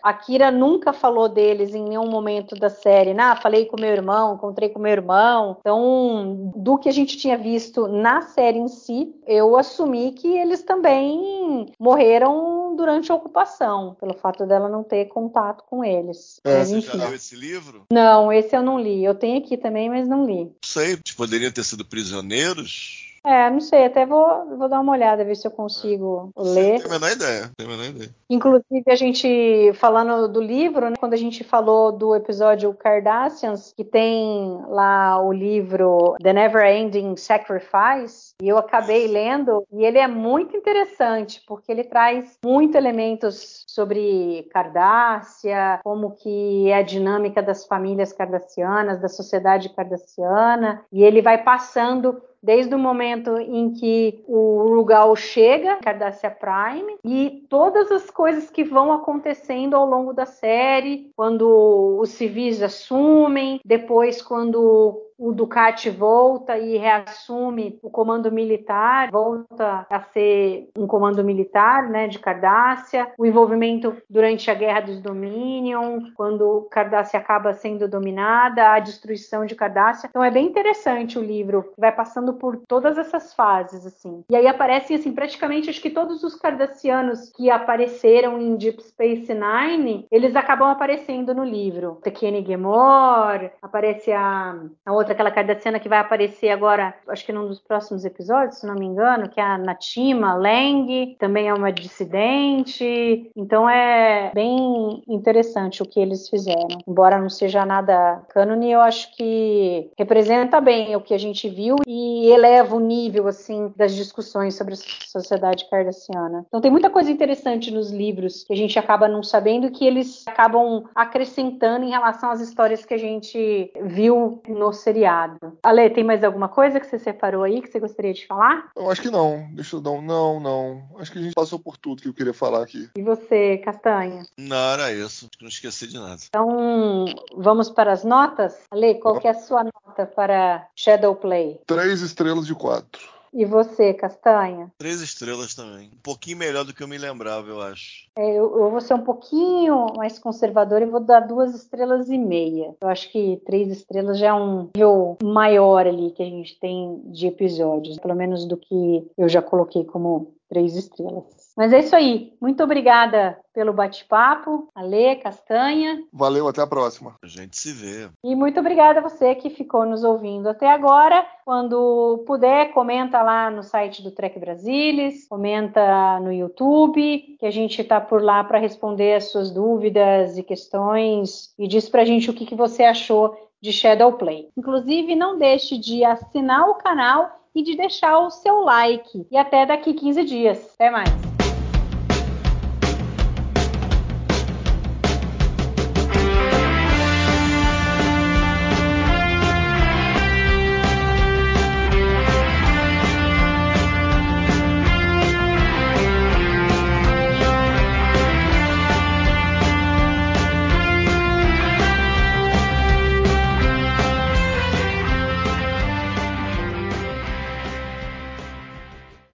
a Kira nunca falou deles em nenhum momento da série. Ah, falei com meu irmão, encontrei com meu irmão. Então, do que a gente tinha visto na série em si, eu assumi que eles também morreram durante a ocupação, pelo fato dela não ter contato com eles. É, mas, você enfim. já leu esse livro? Não, esse eu não li. Eu tenho aqui também, mas não li. Não sei, poderiam ter sido prisioneiros? É, não sei, até vou, vou dar uma olhada, ver se eu consigo ler. Tenho a menor ideia, tenho a menor ideia. Inclusive, a gente, falando do livro, né, quando a gente falou do episódio Cardassians, que tem lá o livro The Never Ending Sacrifice, e eu acabei lendo, e ele é muito interessante, porque ele traz muitos elementos sobre Cardassia, como que é a dinâmica das famílias cardassianas, da sociedade cardassiana, e ele vai passando desde o momento em que o Rugal chega, Cardassia Prime, e todas as coisas que vão acontecendo ao longo da série, quando os civis assumem, depois quando o Ducati volta e reassume o comando militar, volta a ser um comando militar, né, de Cardassia, o envolvimento durante a Guerra dos Dominion, quando Cardassia acaba sendo dominada, a destruição de Cardassia. Então é bem interessante o livro, vai passando por todas essas fases assim. E aí aparecem assim praticamente acho que todos os cardassianos que apareceram em Deep Space Nine, eles acabam aparecendo no livro. Tekene Gemor, aparece a, a outra aquela cardassiana que vai aparecer agora, acho que num dos próximos episódios, se não me engano, que é a Natima Lang, também é uma dissidente. Então é bem interessante o que eles fizeram. Embora não seja nada cânone, eu acho que representa bem o que a gente viu e eleva o nível assim das discussões sobre a sociedade cardassiana. Então tem muita coisa interessante nos livros que a gente acaba não sabendo que eles acabam acrescentando em relação às histórias que a gente viu no seriado. Ale, tem mais alguma coisa que você separou aí que você gostaria de falar? Eu acho que não. Deixa eu dar um. Não, não. Acho que a gente passou por tudo que eu queria falar aqui. E você, Castanha? Não, era isso. Acho que não esqueci de nada. Então, vamos para as notas? Ale, qual que é a sua nota para Shadow Play? Três estrelas de quatro. E você, Castanha? Três estrelas também. Um pouquinho melhor do que eu me lembrava, eu acho. É, eu, eu, vou ser um pouquinho mais conservador e vou dar duas estrelas e meia. Eu acho que três estrelas já é um nível maior ali que a gente tem de episódios, pelo menos do que eu já coloquei como três estrelas. Mas é isso aí. Muito obrigada pelo bate-papo, Ale, Castanha. Valeu, até a próxima. A gente se vê. E muito obrigada a você que ficou nos ouvindo até agora. Quando puder, comenta lá no site do Trek Brasilis, comenta no YouTube, que a gente está por lá para responder as suas dúvidas e questões e diz para a gente o que, que você achou de Shadow Play. Inclusive, não deixe de assinar o canal e de deixar o seu like. E até daqui 15 dias. Até mais.